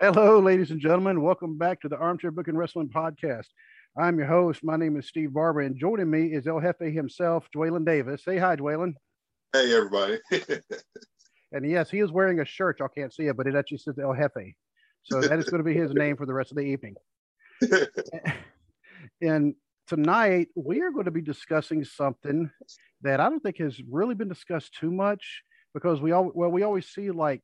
Hello, ladies and gentlemen. Welcome back to the Armchair Booking Wrestling Podcast. I'm your host. My name is Steve Barber, and joining me is El Jefe himself, Dwaylen Davis. Say hi, Dwaylen. Hey, everybody. and yes, he is wearing a shirt. Y'all can't see it, but it actually says El Jefe. So that is going to be his name for the rest of the evening. and tonight, we are going to be discussing something that I don't think has really been discussed too much because we all well we always see like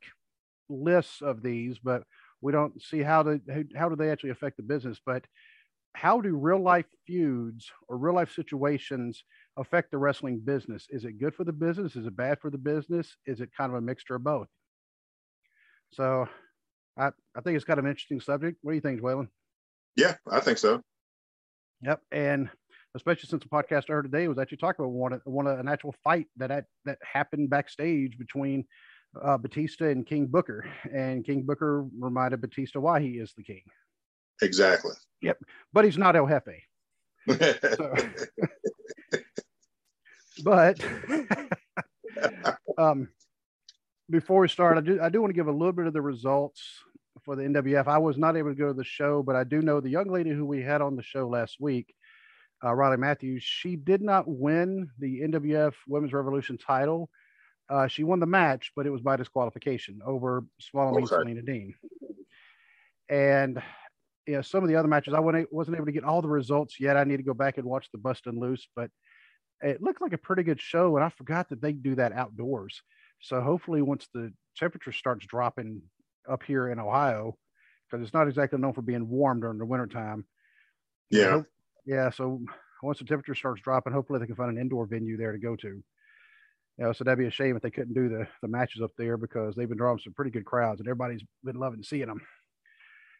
lists of these, but we don't see how to how do they actually affect the business. But how do real life feuds or real life situations affect the wrestling business? Is it good for the business? Is it bad for the business? Is it kind of a mixture of both? So I, I think it's kind of an interesting subject. What do you think, Waylon? Yeah, I think so. Yep. And especially since the podcast I heard today was actually talking about one, one an actual fight that that happened backstage between uh, Batista and King Booker, and King Booker reminded Batista why he is the king. Exactly. Yep. But he's not El Jefe. so, but um, before we start, I do, I do want to give a little bit of the results for the NWF. I was not able to go to the show, but I do know the young lady who we had on the show last week, uh, Riley Matthews, she did not win the NWF Women's Revolution title. Uh, she won the match, but it was by disqualification over Swallow okay. Selena Dean. And yeah, some of the other matches I wasn't able to get all the results yet. I need to go back and watch the Bustin' Loose, but it looked like a pretty good show, and I forgot that they do that outdoors. So hopefully, once the temperature starts dropping up here in Ohio, because it's not exactly known for being warm during the wintertime. Yeah. Yeah. So once the temperature starts dropping, hopefully they can find an indoor venue there to go to. You know, so that'd be a shame if they couldn't do the, the matches up there because they've been drawing some pretty good crowds and everybody's been loving seeing them.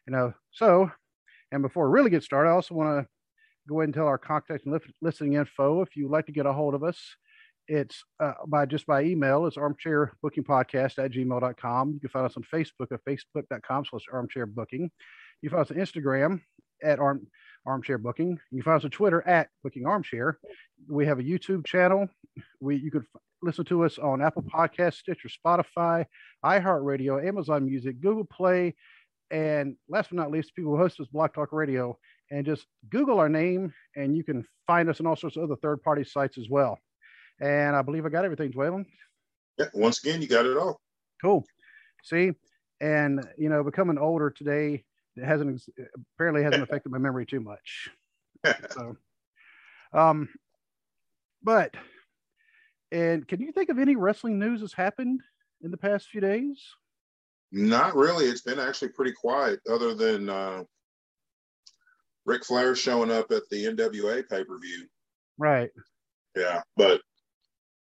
You know, so, and before we really get started, I also want to go ahead and tell our contact and listening info. If you'd like to get a hold of us, it's uh, by just by email. It's armchair booking podcast at gmail.com. You can find us on Facebook at facebook.com slash armchair booking. You can find us on Instagram at arm, armchair booking. You can find us on Twitter at booking armchair. We have a YouTube channel. We you could listen to us on Apple Podcast, Stitcher, Spotify, iHeartRadio, Amazon Music, Google Play, and last but not least, people who host us Blog Talk Radio. And just Google our name, and you can find us on all sorts of other third-party sites as well. And I believe I got everything, Dwaylen. Yeah, once again, you got it all. Cool. See, and you know, becoming older today it hasn't apparently hasn't affected my memory too much. so, um, but and can you think of any wrestling news that's happened in the past few days? Not really. It's been actually pretty quiet, other than uh, Ric Flair showing up at the NWA pay per view. Right. Yeah, but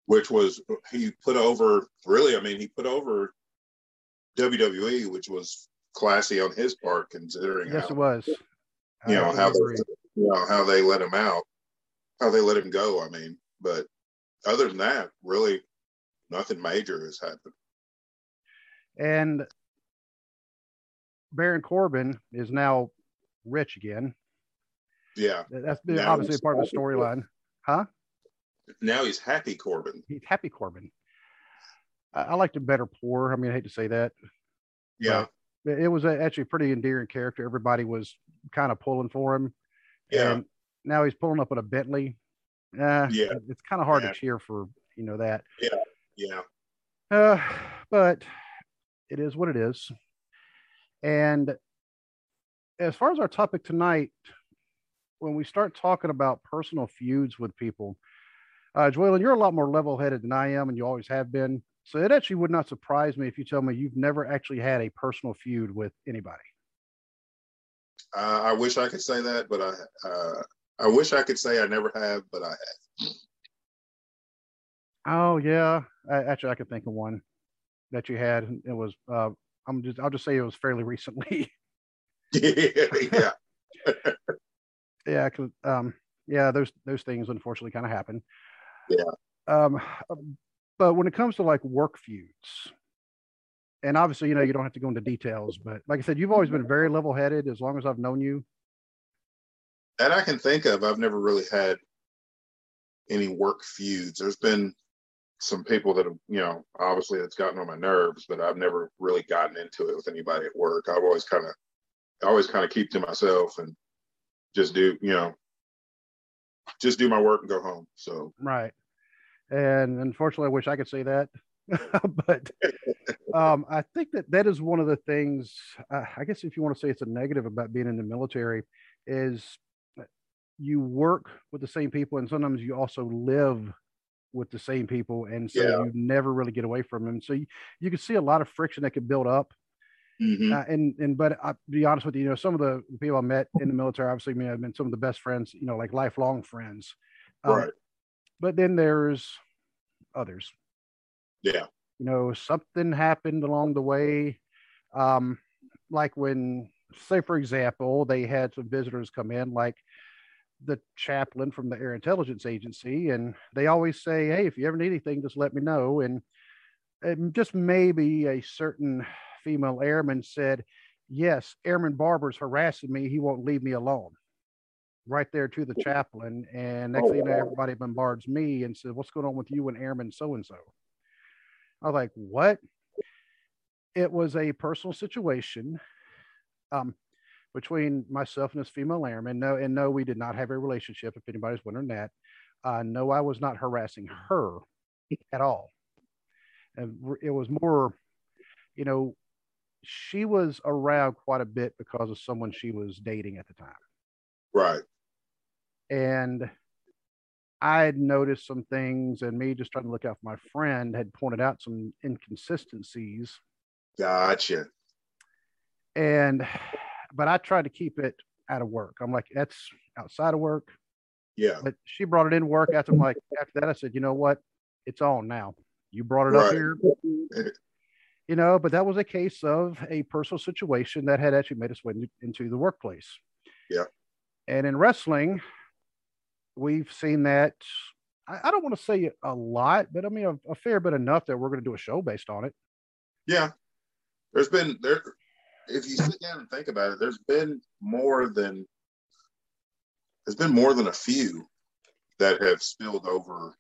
which was he put over really? I mean, he put over WWE, which was classy on his part, considering. Yes, how, it was. You know how they, you know how they let him out, how they let him go. I mean, but other than that, really, nothing major has happened. And Baron Corbin is now rich again. Yeah, that's obviously part of the storyline, huh? Now he's happy Corbin. He's happy Corbin. I, I liked him better poor. I mean, I hate to say that. Yeah, it was a, actually a pretty endearing character. Everybody was kind of pulling for him. Yeah. And now he's pulling up in a Bentley. Uh, yeah. It's kind of hard yeah. to cheer for, you know, that. Yeah. Yeah. Uh, but it is what it is. And as far as our topic tonight, when we start talking about personal feuds with people, uh, Joellen, you're a lot more level headed than I am, and you always have been. So it actually would not surprise me if you tell me you've never actually had a personal feud with anybody. Uh, I wish I could say that, but I uh, I wish I could say I never have, but I have. Oh yeah, I, actually I could think of one that you had. It was uh, I'm just I'll just say it was fairly recently. yeah. yeah, cause, um, yeah, those those things unfortunately kind of happen. Yeah. Um, but when it comes to like work feuds, and obviously, you know, you don't have to go into details, but like I said, you've always been very level headed as long as I've known you. That I can think of. I've never really had any work feuds. There's been some people that have, you know, obviously it's gotten on my nerves, but I've never really gotten into it with anybody at work. I've always kind of, always kind of keep to myself and just do, you know, just do my work and go home. So right. And unfortunately, I wish I could say that, but um, I think that that is one of the things. Uh, I guess if you want to say it's a negative about being in the military, is you work with the same people, and sometimes you also live with the same people, and so yeah. you never really get away from them. So you, you can see a lot of friction that could build up. Mm-hmm. Uh, and and but I'll be honest with you, you know, some of the people I met in the military, obviously, me, I've been some of the best friends, you know, like lifelong friends. Um, right. But then there's others. Yeah. You know, something happened along the way. Um, like when, say, for example, they had some visitors come in, like the chaplain from the Air Intelligence Agency, and they always say, "Hey, if you ever need anything, just let me know." And, and just maybe a certain female airman said, "Yes, Airman Barber's harassing me. He won't leave me alone." Right there to the chaplain, and next oh, thing you know, everybody bombards me and says, "What's going on with you and Airman so and so?" I was like, "What?" It was a personal situation. Um, between myself and this female airman. No, and no, we did not have a relationship. If anybody's wondering that, uh, no, I was not harassing her at all. And it was more, you know, she was around quite a bit because of someone she was dating at the time. Right. And I had noticed some things, and me just trying to look out for my friend had pointed out some inconsistencies. Gotcha. And but I tried to keep it out of work. I'm like, that's outside of work. Yeah. But she brought it in work. After I'm like, after that, I said, you know what? It's on now. You brought it right. up here. you know, but that was a case of a personal situation that had actually made its way into the workplace. Yeah. And in wrestling, we've seen that. I, I don't want to say a lot, but I mean a, a fair bit enough that we're going to do a show based on it. Yeah. There's been there if you sit down and think about it, there's been more than there's been more than a few that have spilled over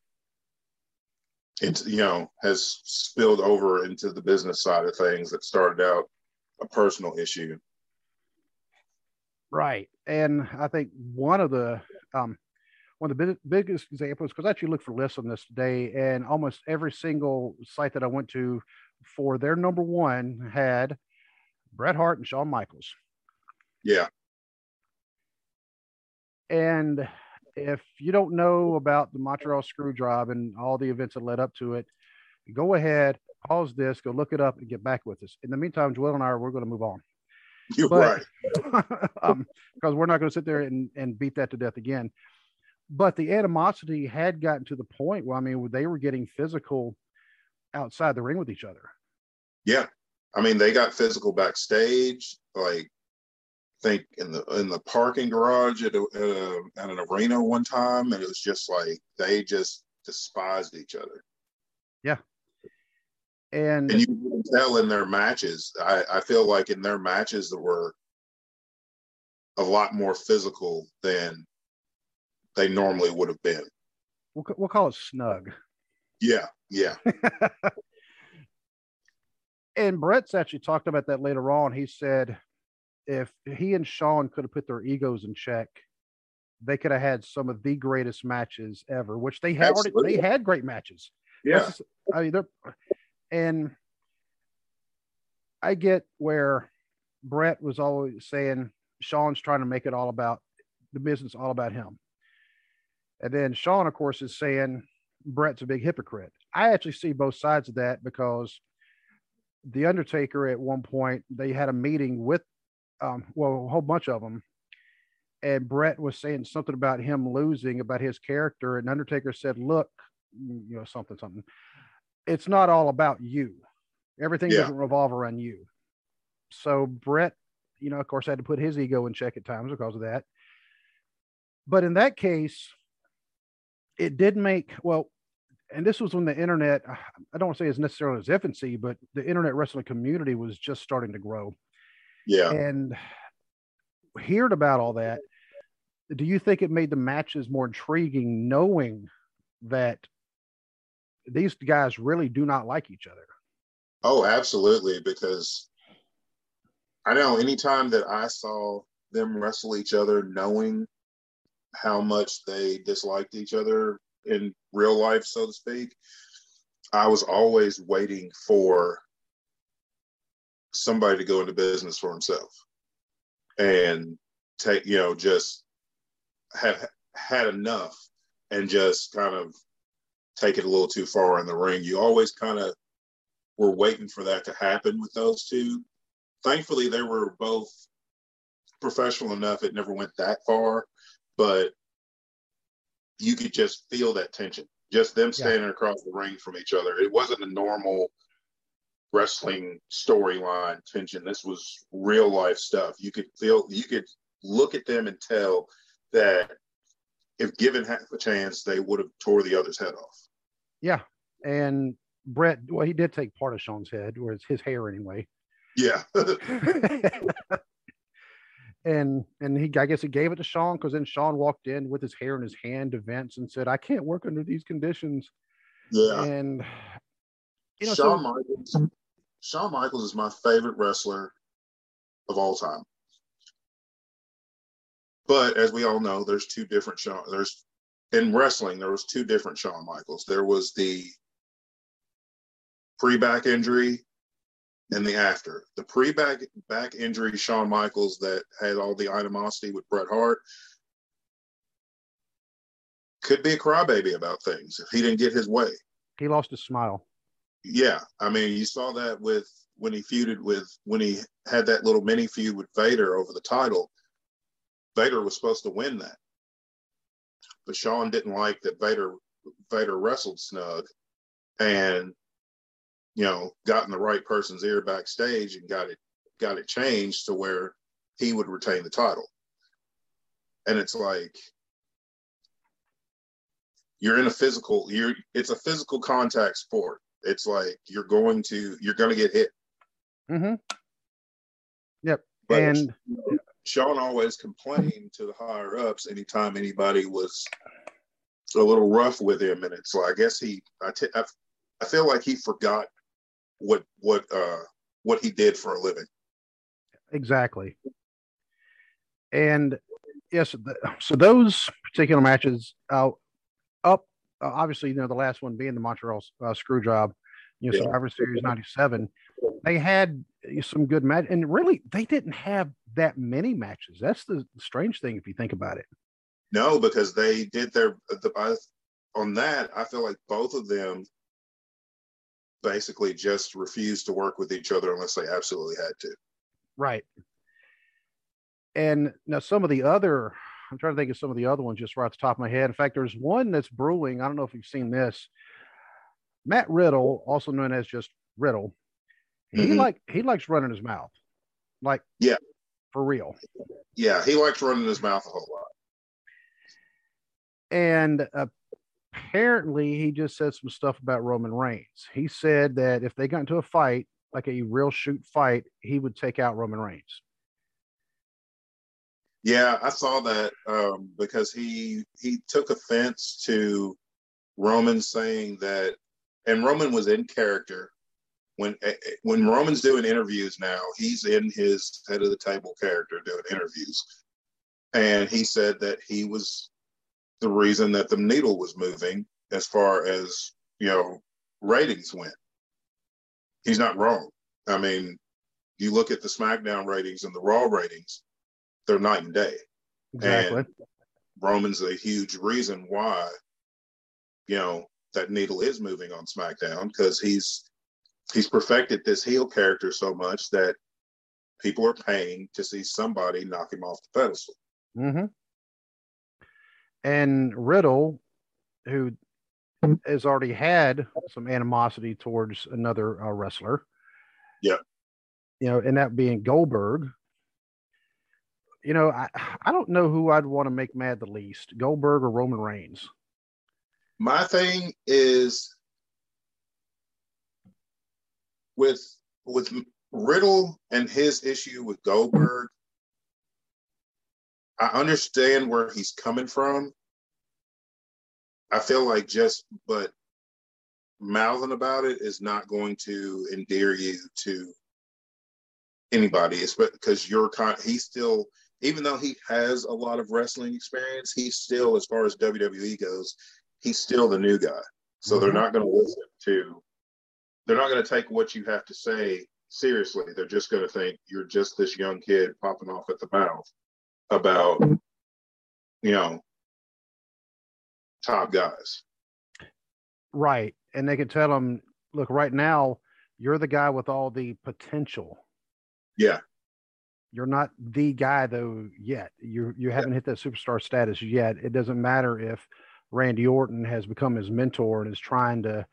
into you know has spilled over into the business side of things that started out a personal issue. Right. And i think one of the um one of the biggest examples because i actually looked for lists on this today and almost every single site that i went to for their number one had Bret Hart and Shawn Michaels. Yeah. And if you don't know about the Montreal screw job and all the events that led up to it, go ahead, pause this, go look it up, and get back with us. In the meantime, Joel and I, we're going to move on. You're but, right. um, because we're not going to sit there and, and beat that to death again. But the animosity had gotten to the point where, I mean, they were getting physical outside the ring with each other. Yeah. I mean, they got physical backstage, like think in the in the parking garage at, a, at, a, at an arena one time, and it was just like they just despised each other. Yeah, and and you can tell in their matches. I I feel like in their matches that were a lot more physical than they normally would have been. We'll, we'll call it snug. Yeah, yeah. and Bret's actually talked about that later on. He said if he and Shawn could have put their egos in check, they could have had some of the greatest matches ever, which they had already, they had great matches. Yeah. I mean, and I get where Bret was always saying Shawn's trying to make it all about the business, all about him. And then Shawn, of course, is saying Bret's a big hypocrite. I actually see both sides of that because – the Undertaker at one point they had a meeting with, um, well, a whole bunch of them, and Bret was saying something about him losing, about his character, and Undertaker said, "Look, you know, something, something. It's not all about you. Everything yeah. doesn't revolve around you." So Bret, you know, of course, had to put his ego in check at times because of that. But in that case, it did make well and this was when the internet uh, i don't want to say it's necessarily its infancy but the internet wrestling community was just starting to grow yeah and hearing about all that do you think it made the matches more intriguing knowing that these guys really do not like each other. Oh, absolutely. Because I know anytime that I saw them wrestle each other, knowing how much they disliked each other in real life, so to speak, I was always waiting for somebody to go into business for himself and take, you know, just have had enough and just kind of take it a little too far in the ring. You always kind of were waiting for that to happen with those two. Thankfully, they were both professional enough. It never went that far, but you could just feel that tension. Just them standing yeah. across the ring from each other. It wasn't a normal wrestling storyline tension. This was real life stuff. You could feel, you could look at them and tell that if given half a chance, they would have tore the other's head off. Yeah, and Bret, well, he did take part of Shawn's head, or his hair anyway. Yeah. and and he, I guess, he gave it to Shawn because then Shawn walked in with his hair in his hand to Vince and said, "I can't work under these conditions." Yeah. And you know, Shawn so, Michaels. Shawn Michaels is my favorite wrestler of all time. But as we all know, there's two different Shawn. There's in wrestling, there was two different Shawn Michaels. There was the pre-back injury and the after. The pre-back back injury Shawn Michaels that had all the animosity with Bret Hart could be a crybaby about things if he didn't get his way. He lost his smile. Yeah, I mean, you saw that with when he feuded with when he had that little mini feud with Vader over the title. Vader was supposed to win that. But Shawn didn't like that Vader Vader wrestled snug and you know got in the right person's ear backstage and got it got it changed to where he would retain the title. And it's like you're in a physical you're it's a physical contact sport. It's like you're going to you're going to get hit. Mm-hmm. Yep. But and Shawn always complained to the higher ups anytime anybody was a little rough with him, and it's like I guess he, I, t- I, I feel like he forgot what what uh what he did for a living. Exactly. And yes, so those particular matches, uh, up uh, obviously, you know, the last one being the Montreal uh, Screw Job, you know, yeah. Survivor Series '97 they had some good match, and really they didn't have that many matches. That's the strange thing if you think about it. No, because they did their the on that. I feel like both of them basically just refused to work with each other unless they absolutely had to. Right. And now some of the other, I'm trying to think of some of the other ones just right off the top of my head. In fact, there's one that's brewing. I don't know if you've seen this. Matt Riddle, also known as just Riddle, he mm-hmm. like he likes running his mouth, like yeah, for real. Yeah, he likes running his mouth a whole lot. And apparently, he just said some stuff about Roman Reigns. He said that if they got into a fight, like a real shoot fight, he would take out Roman Reigns. Yeah, I saw that um, because he he took offense to Roman saying that, and Roman was in character when eh, eh, when Roman's doing interviews now, he's in his head of the table character doing interviews, and he said that he was the reason that the needle was moving as far as you know ratings went. He's not wrong. I mean, you look at the SmackDown ratings and the Raw ratings; they're night and day. Exactly. And Roman's a huge reason why, you know, that needle is moving on SmackDown because he's he's perfected this heel character so much that people are paying to see somebody knock him off the pedestal. Mm-hmm. And Riddle, who has already had some animosity towards another uh, wrestler. Yeah. You know, and that being Goldberg. You know, I, I don't know who I'd want to make mad the least, Goldberg or Roman Reigns. My thing is with with Riddle and his issue with Goldberg, I understand where he's coming from. I feel like just, but mouthing about it is not going to endear you to anybody, It's because you're con- he's still even though he has a lot of wrestling experience, he's still as far as WWE goes, he's still the new guy. So mm-hmm. they're not going to listen to they're not going to take what you have to say seriously. They're just going to think you're just this young kid popping off at the mouth about you know top guys. Right. And they can tell them, look, right now, you're the guy with all the potential. Yeah. You're not the guy though yet. You you haven't yeah. hit that superstar status yet. It doesn't matter if Randy Orton has become his mentor and is trying to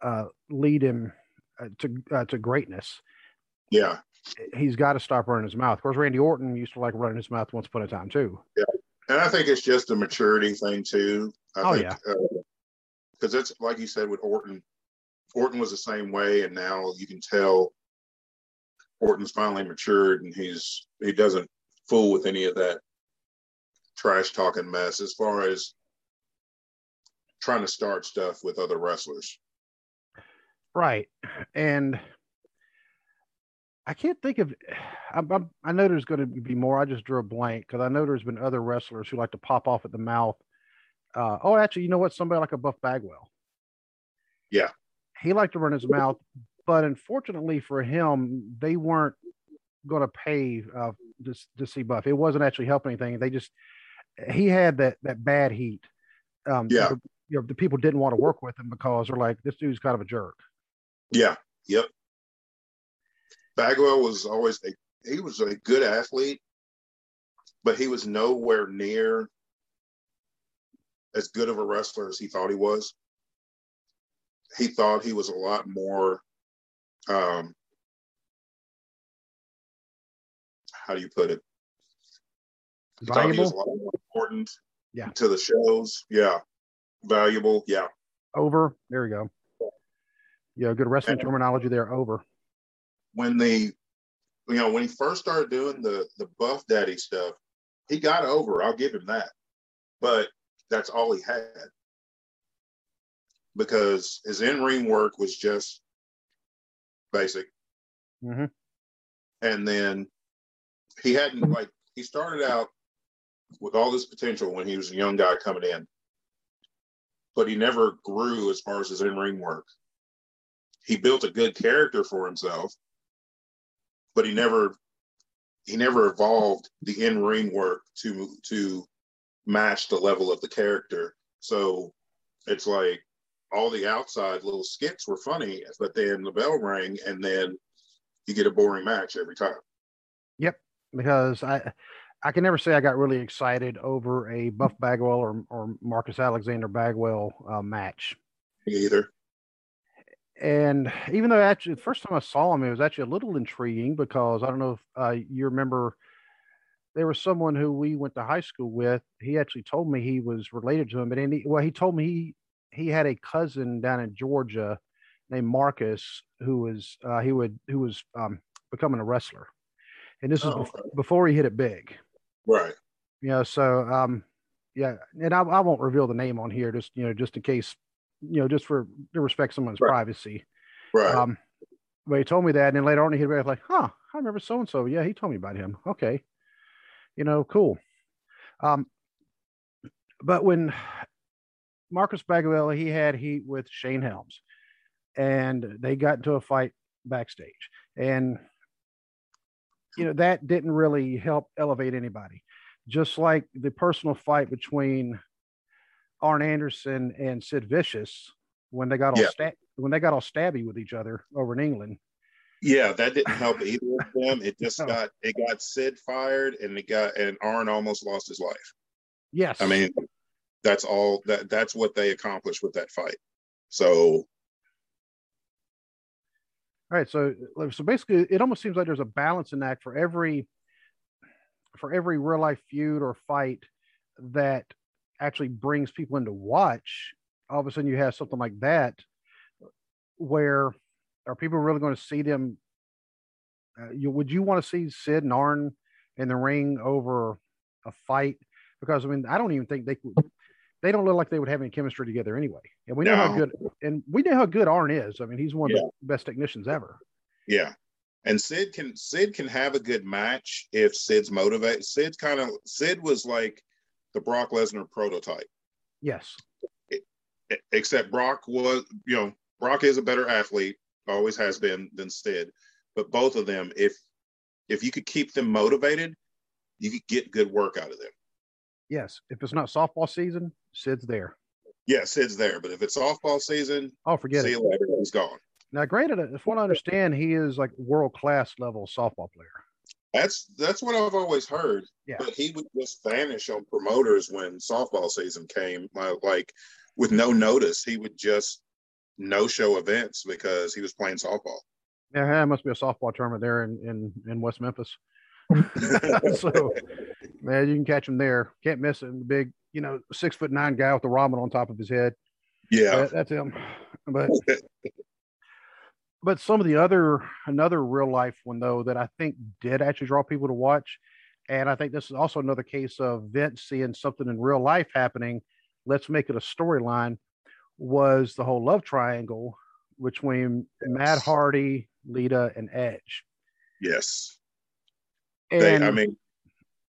uh, lead him uh, to uh, to greatness. Yeah, he's got to stop running his mouth. Of course, Randy Orton used to like running his mouth once upon a time too. Yeah, and I think it's just a maturity thing too. I oh think, yeah, because uh, it's like you said with Orton. Orton was the same way, and now you can tell Orton's finally matured, and he's he doesn't fool with any of that trash talking mess as far as trying to start stuff with other wrestlers. Right, and I can't think of. I, I, I know there's going to be more. I just drew a blank because I know there's been other wrestlers who like to pop off at the mouth. Uh, oh, actually, you know what? Somebody like a Buff Bagwell. Yeah, he liked to run his mouth, but unfortunately for him, they weren't going to pay uh, to, to see Buff. It wasn't actually helping anything. They just he had that that bad heat. Um, yeah, the, you know, the people didn't want to work with him because they're like, this dude's kind of a jerk. Yeah. Yep. Bagwell was always a he was a good athlete, but he was nowhere near as good of a wrestler as he thought he was. He thought he was a lot more um, how do you put it? Valuable. a lot more important yeah. to the shows. Yeah. Valuable. Yeah. Over. There we go. Yeah, good wrestling and terminology there. Over. When the you know, when he first started doing the the buff daddy stuff, he got over. I'll give him that. But that's all he had. Because his in-ring work was just basic. Mm-hmm. And then he hadn't like he started out with all this potential when he was a young guy coming in, but he never grew as far as his in-ring work. He built a good character for himself, but he never he never evolved the in-ring work to to match the level of the character. So it's like all the outside little skits were funny, but then the bell rang and then you get a boring match every time. Yep, because I I can never say I got really excited over a Buff Bagwell or or Marcus Alexander Bagwell uh, match. Me either. And even though actually the first time I saw him, it was actually a little intriguing because I don't know if uh, you remember there was someone who we went to high school with. He actually told me he was related to him, but he, well, he told me he he had a cousin down in Georgia named Marcus who was uh, he would who was um, becoming a wrestler, and this was oh, before he hit it big. Right. You know, so um, yeah, and I, I won't reveal the name on here, just you know, just in case, you know, just for to respect someone's right. privacy. Right. Um, but he told me that, and then later on he hit back like, huh, I remember so and so. Yeah, he told me about him. Okay, you know, cool. Um, but when Marcus Bagwell, he had heat with Shane Helms, and they got into a fight backstage, and you know that didn't really help elevate anybody. Just like the personal fight between Arn Anderson and Sid Vicious when they got all yeah. sta- when they got all stabby with each other over in England. Yeah, that didn't help either of them. It just no. got it got Sid fired, and it got and Arn almost lost his life. Yes, I mean that's all that that's what they accomplished with that fight. So all right, so so basically, it almost seems like there's a balancing act for every for every real life feud or fight that actually brings people in to watch. All of a sudden, you have something like that, where are people really going to see them? Uh, you would you want to see Sid and Arn in the ring over a fight? Because I mean, I don't even think they could they don't look like they would have any chemistry together anyway. And we know no. how good and we know how good Arn is. I mean, he's one of yeah. the best technicians ever. Yeah. And Sid can Sid can have a good match if Sid's motivated. Sid kind of Sid was like the Brock Lesnar prototype. Yes. except Brock was, you know, Brock is a better athlete, always has been than Sid. But both of them, if if you could keep them motivated, you could get good work out of them. Yes. If it's not softball season, Sid's there. Yeah, Sid's there. But if it's softball season, oh, forget see it. you later. He's gone. Now, granted, if what I understand, he is like world class level softball player. That's that's what I've always heard. Yeah. But he would just vanish on promoters when softball season came. Like with no notice, he would just no show events because he was playing softball. Yeah, it must be a softball tournament there in in, in West Memphis. so, man, you can catch him there. Can't miss him. The big, you know, six foot nine guy with the ramen on top of his head. Yeah, that, that's him. But but some of the other another real life one though that I think did actually draw people to watch, and I think this is also another case of Vince seeing something in real life happening. Let's make it a storyline. Was the whole love triangle between yes. Matt Hardy, Lita, and Edge? Yes. And, they, I mean,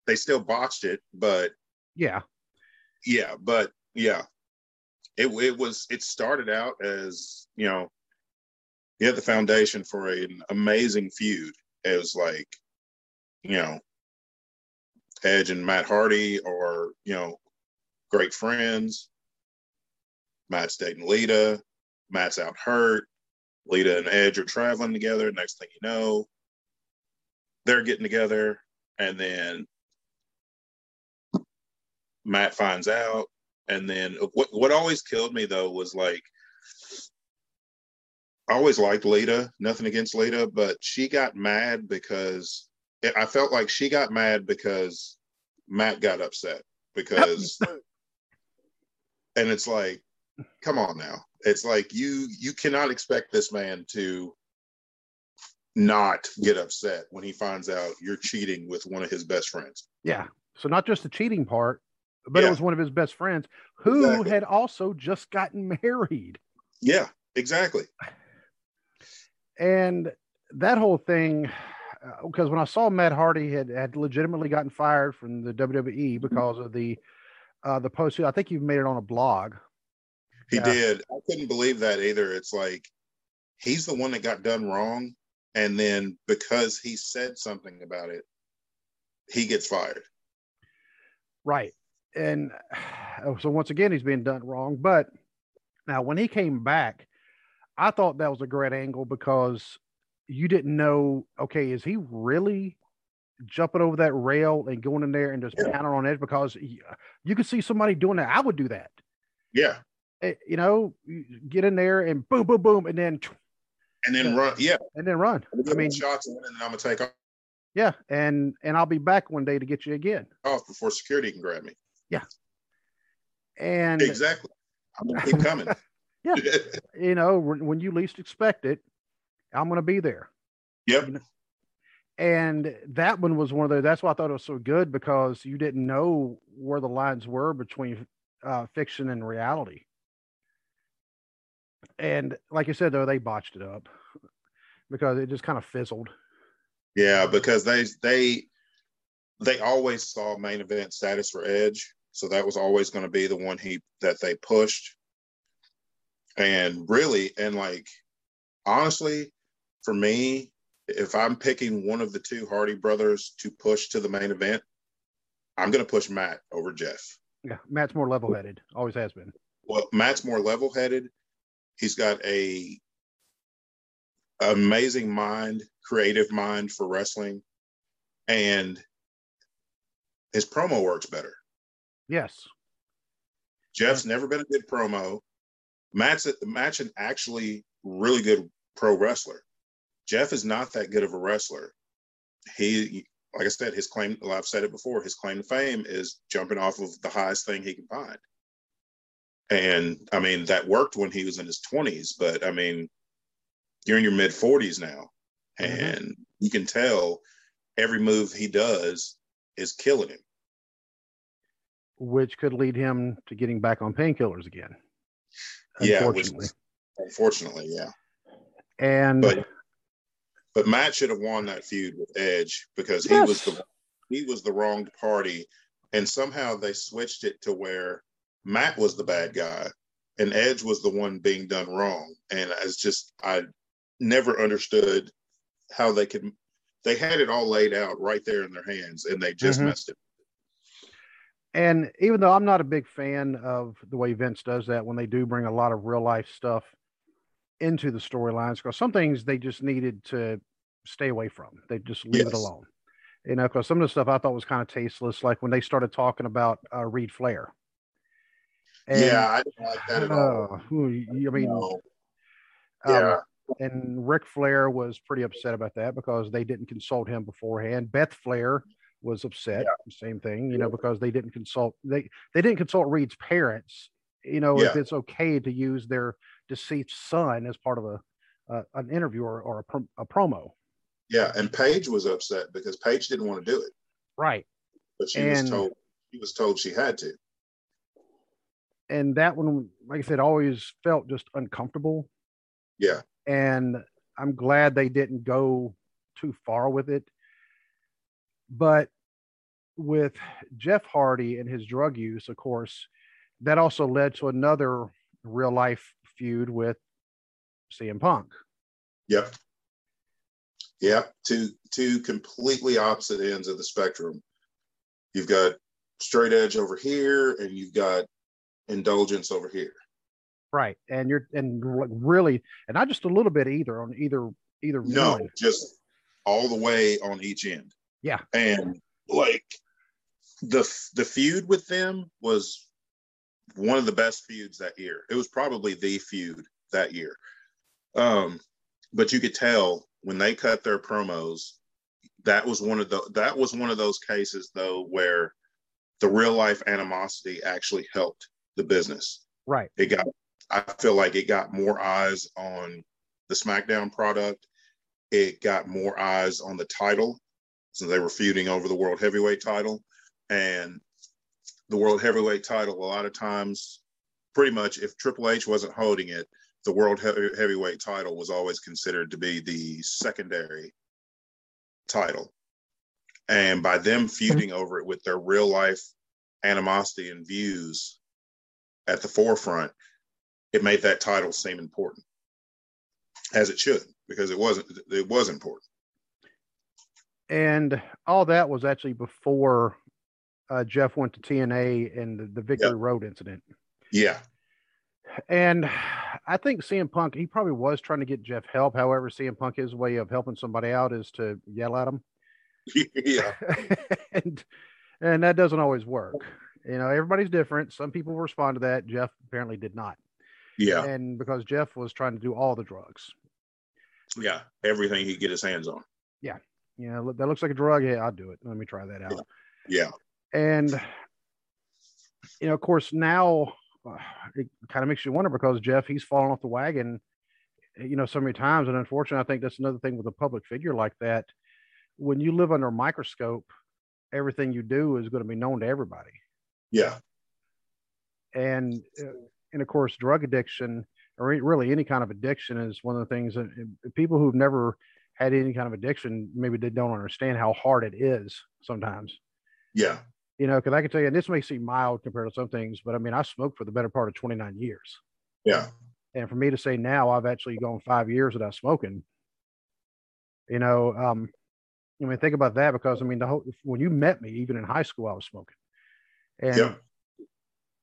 they still botched it, but yeah, yeah, but yeah, it it was it started out as you know he had the foundation for an amazing feud. as like, you know, Edge and Matt Hardy or, you know, great friends. Matt's dating Lita. Matt's out hurt. Lita and Edge are traveling together. Next thing you know, they're getting together. And then Matt finds out. And then what, what always killed me though was like I always liked Lita, nothing against Lita, but she got mad because I felt like she got mad because Matt got upset because and it's like come on now. It's like you you cannot expect this man to not get upset when he finds out you're cheating with one of his best friends. Yeah. So not just the cheating part but yeah. it was one of his best friends who exactly. had also just gotten married. Yeah exactly and that whole thing, because uh, when I saw Matt Hardy had had legitimately gotten fired from the WWE mm-hmm. because of the uh, the post, I think you made it on a blog. He did. I couldn't believe that either. It's like he's the one that got done wrong, and then because he said something about it, he gets fired. Right, and so once again, he's being done wrong. But now, when he came back, I thought that was a great angle because you didn't know, okay, is he really jumping over that rail and going in there and just yeah. pounding on it? Because you could see somebody doing that. I would do that. Yeah. It, eh, you know, get in there and boom, boom, boom, and then and then run. Yeah. And then run. I mean, shots and then I'm gonna take off. Yeah, and and I'll be back one day to get you again. Off before security can grab me. Yeah. And exactly. I'm gonna keep coming. Yeah. you know, when you least expect it, I'm going to be there. Yep. You know? And that one was one of the, that's why I thought it was so good because you didn't know where the lines were between uh, fiction and reality. And like you said, though, they botched it up because it just kind of fizzled. Yeah, because they, they, they always saw main event status for Edge. So that was always going to be the one he that they pushed and really, and like, honestly, for me, if I'm picking one of the two Hardy brothers to push to the main event, I'm going to push Matt over Jeff. Yeah, Matt's more level headed, always has been. Well, Matt's more level headed. He's got a amazing mind, creative mind for wrestling, and his promo works better. Yes. Jeff's never been a good promo. Matt's Matt's an actually really good pro wrestler. Jeff is not that good of a wrestler. He, like I said, his claim. Well, I've said it before. His claim to fame is jumping off of the highest thing he can find. And I mean that worked when he was in his twenties, but I mean, you're in your mid forties now, mm-hmm. and you can tell every move he does is killing him. which could lead him to getting back on painkillers again. Yeah, unfortunately. unfortunately, yeah. And but but Matt should have won that feud with Edge because he yes. was the he was the wronged party, and somehow they switched it to where Matt was the bad guy and Edge was the one being done wrong. And it's just I never understood how they could. They had it all laid out right there in their hands, and they just mm-hmm. messed it. And even though I'm not a big fan of the way Vince does that, when they do bring a lot of real life stuff into the storylines, because some things they just needed to stay away from. They just leave yes. it alone. You know, because some of the stuff I thought was kind of tasteless, like when they started talking about uh, Reid Flair. And, yeah, I didn't like that at all. Uh, I mean, no. yeah. Um, and Ric Flair was pretty upset about that because they didn't consult him beforehand. Beth Flair was upset. Yeah. Same thing, you know, because they didn't consult they they didn't consult Reid's parents. You know, yeah. if it's okay to use their deceased son as part of a uh, an interview or, or a, a promo. Yeah, and Paige was upset because Paige didn't want to do it. Right. But she and, was told she was told she had to. And that one, like I said, always felt just uncomfortable. Yeah. And I'm glad they didn't go too far with it. But with Jeff Hardy and his drug use, of course, that also led to another real life feud with CM Punk. Yep. Yep. Two two completely opposite ends of the spectrum. You've got straight edge over here, and you've got indulgence over here. Right. And you're and really and not just a little bit either on either either no, one. just all the way on each end. Yeah. And like the the feud with them was one of the best feuds that year. It was probably the feud that year. Um, but you could tell when they cut their promos, that was one of the that was one of those cases though where the real life animosity actually helped the business. Right. It got I feel like it got more eyes on the SmackDown product. It got more eyes on the title since they were feuding over the World Heavyweight title. And the World Heavyweight title, a lot of times, pretty much if Triple H wasn't holding it, the World he- Heavyweight title was always considered to be the secondary title. And by them feuding mm-hmm. over it with their real life animosity and views at the forefront, it made that title seem important, as it should, because it wasn't. It was important. And all that was actually before uh, Jeff went to TNA and the, the Victory. Road incident. Yeah. And I think CM Punk, he probably was trying to get Jeff help. However, CM Punk, his way of helping somebody out is to yell at him. yeah. and and that doesn't always work. You know, everybody's different. Some people respond to that. Jeff apparently did not. Yeah. And because Jeff was trying to do all the drugs. Yeah. Everything he get his hands on. Yeah. Yeah. That looks like a drug. Yeah, I'll do it. Let me try that out. Yeah. And, you know, of course, now uh, it kind of makes you wonder because Jeff, he's fallen off the wagon, you know, so many times. And unfortunately, I think that's another thing with a public figure like that. When you live under a microscope, everything you do is going to be known to everybody. Yeah. And uh, and of course, drug addiction or really any kind of addiction is one of the things that uh, people who've never had any kind of addiction maybe they don't understand how hard it is sometimes. Yeah. You know, because I can tell you, and this may seem mild compared to some things, but I mean, I smoked for the better part of 29 years. Yeah. And for me to say now I've actually gone five years without smoking, you know, um, I mean, think about that because I mean, the whole when you met me, even in high school, I was smoking. And yeah.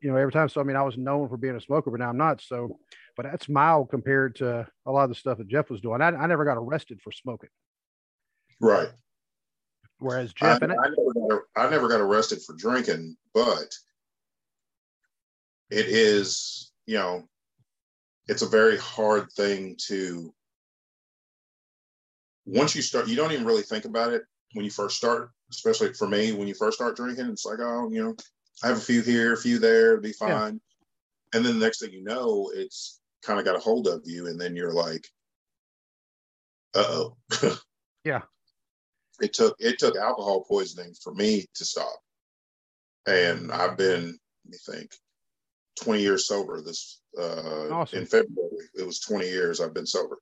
You know, every time so I mean I was known for being a smoker, but now I'm not. So but that's mild compared to a lot of the stuff that Jeff was doing. I, I never got arrested for smoking. Right. Whereas Jeff I, and I, never got, I never got arrested for drinking, but it is, you know, it's a very hard thing to once you start you don't even really think about it when you first start especially for me when you first start drinking it's like oh you know I have a few here, a few there, it'll be fine. Yeah. And then the next thing you know, it's kind of got a hold of you, and then you're like, uh oh. yeah. It took it took alcohol poisoning for me to stop. and I've been, let me think, 20 years sober. This uh, awesome. in February, it was 20 years I've been sober.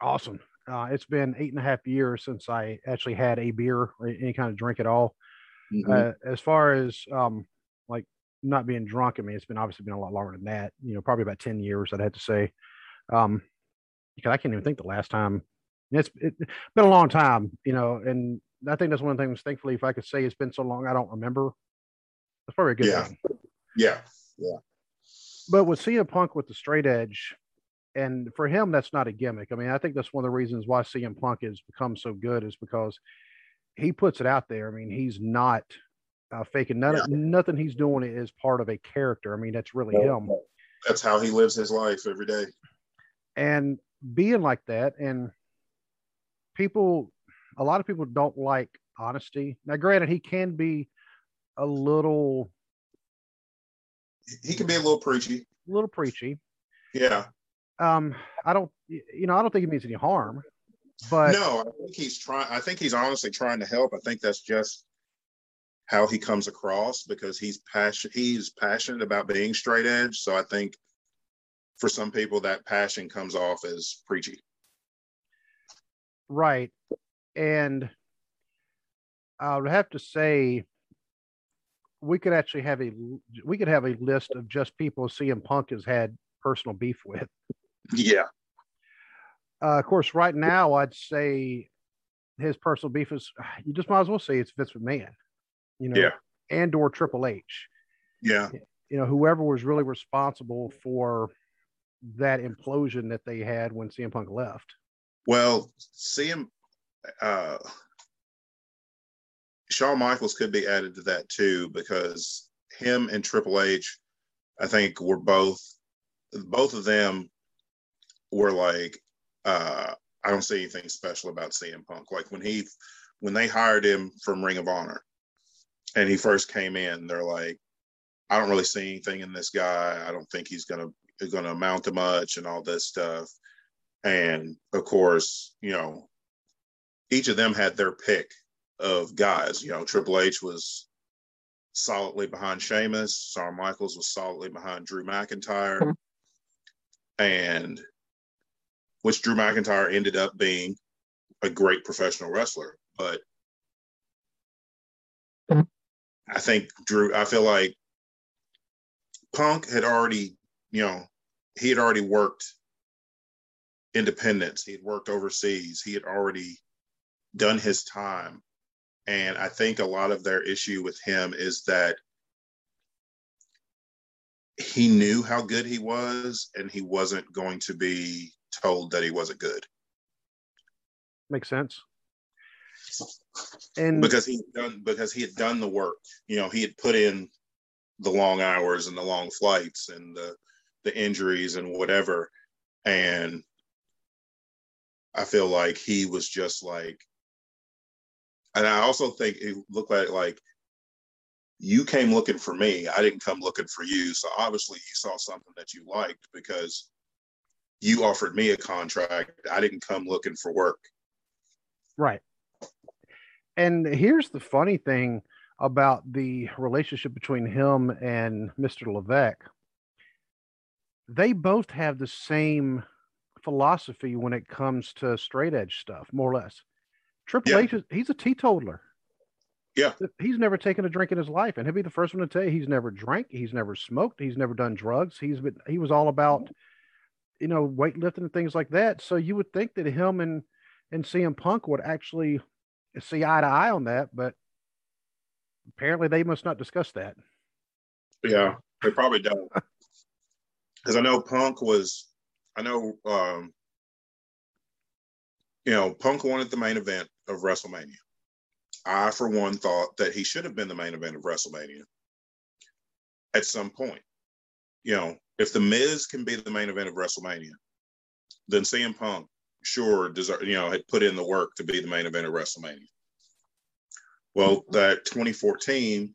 Awesome. Uh, it's been eight and a half years since I actually had a beer or any kind of drink at all. Mm-hmm. Uh, as far as um, like not being drunk, I mean, it's been obviously been a lot longer than that. You know, probably about 10 years, I'd have to say. Um, because I can't even think the last time. It's, it's been a long time, you know, and I think that's one of the things. Thankfully, if I could say it's been so long, I don't remember. That's probably a good yeah. thing. Yeah, yeah. But with CM Punk with the straight edge, and for him, that's not a gimmick. I mean, I think that's one of the reasons why CM Punk has become so good is because he puts it out there. I mean, he's not uh, faking none, yeah. nothing he's doing is part of a character. I mean, that's really him. That's how he lives his life every day. And being like that, and people, a lot of people don't like honesty. Now, granted, he can be a little. He can be a little preachy. A little preachy. Yeah um, I don't, you know, I don't think it means any harm. But no, I think he's trying. I think he's honestly trying to help. I think that's just how he comes across because he's passionate. He's passionate about being straight edge. So I think for some people that passion comes off as preachy. Right, and I would have to say we could actually have a we could have a list of just people CM Punk has had personal beef with. Yeah. Uh, of course, right now, I'd say his personal beef is you just might as well say it's Vince McMahon, you know, yeah. and or Triple H. Yeah. You know, whoever was really responsible for that implosion that they had when CM Punk left. Well, CM, uh, Shawn Michaels could be added to that too because him and Triple H, I think, were both both of them were like, uh, I don't see anything special about CM Punk. Like when he, when they hired him from Ring of Honor, and he first came in, they're like, I don't really see anything in this guy. I don't think he's gonna gonna amount to much and all this stuff. And of course, you know, each of them had their pick of guys. You know, Triple H was solidly behind Sheamus. Shawn Michaels was solidly behind Drew McIntyre. Mm-hmm. And which Drew McIntyre ended up being a great professional wrestler. But I think Drew, I feel like Punk had already, you know, he had already worked independents, he had worked overseas, he had already done his time. And I think a lot of their issue with him is that he knew how good he was and he wasn't going to be told that he wasn't good. Makes sense. And because he done because he had done the work, you know, he had put in the long hours and the long flights and the the injuries and whatever. And I feel like he was just like and I also think it looked like like you came looking for me. I didn't come looking for you. So obviously you saw something that you liked because you offered me a contract. I didn't come looking for work. Right. And here's the funny thing about the relationship between him and Mr. Levesque. They both have the same philosophy when it comes to straight edge stuff, more or less. Triple yeah. H is he's a teetotaler. Yeah. He's never taken a drink in his life. And he'll be the first one to tell you he's never drank, he's never smoked, he's never done drugs. He's been he was all about you know, weightlifting and things like that. So you would think that him and and CM Punk would actually see eye to eye on that, but apparently they must not discuss that. Yeah, they probably don't. Because I know Punk was, I know, um, you know, Punk wanted the main event of WrestleMania. I, for one, thought that he should have been the main event of WrestleMania at some point. You know, if the Miz can be the main event of WrestleMania, then CM Punk sure deserve you know had put in the work to be the main event of WrestleMania. Well, that 2014,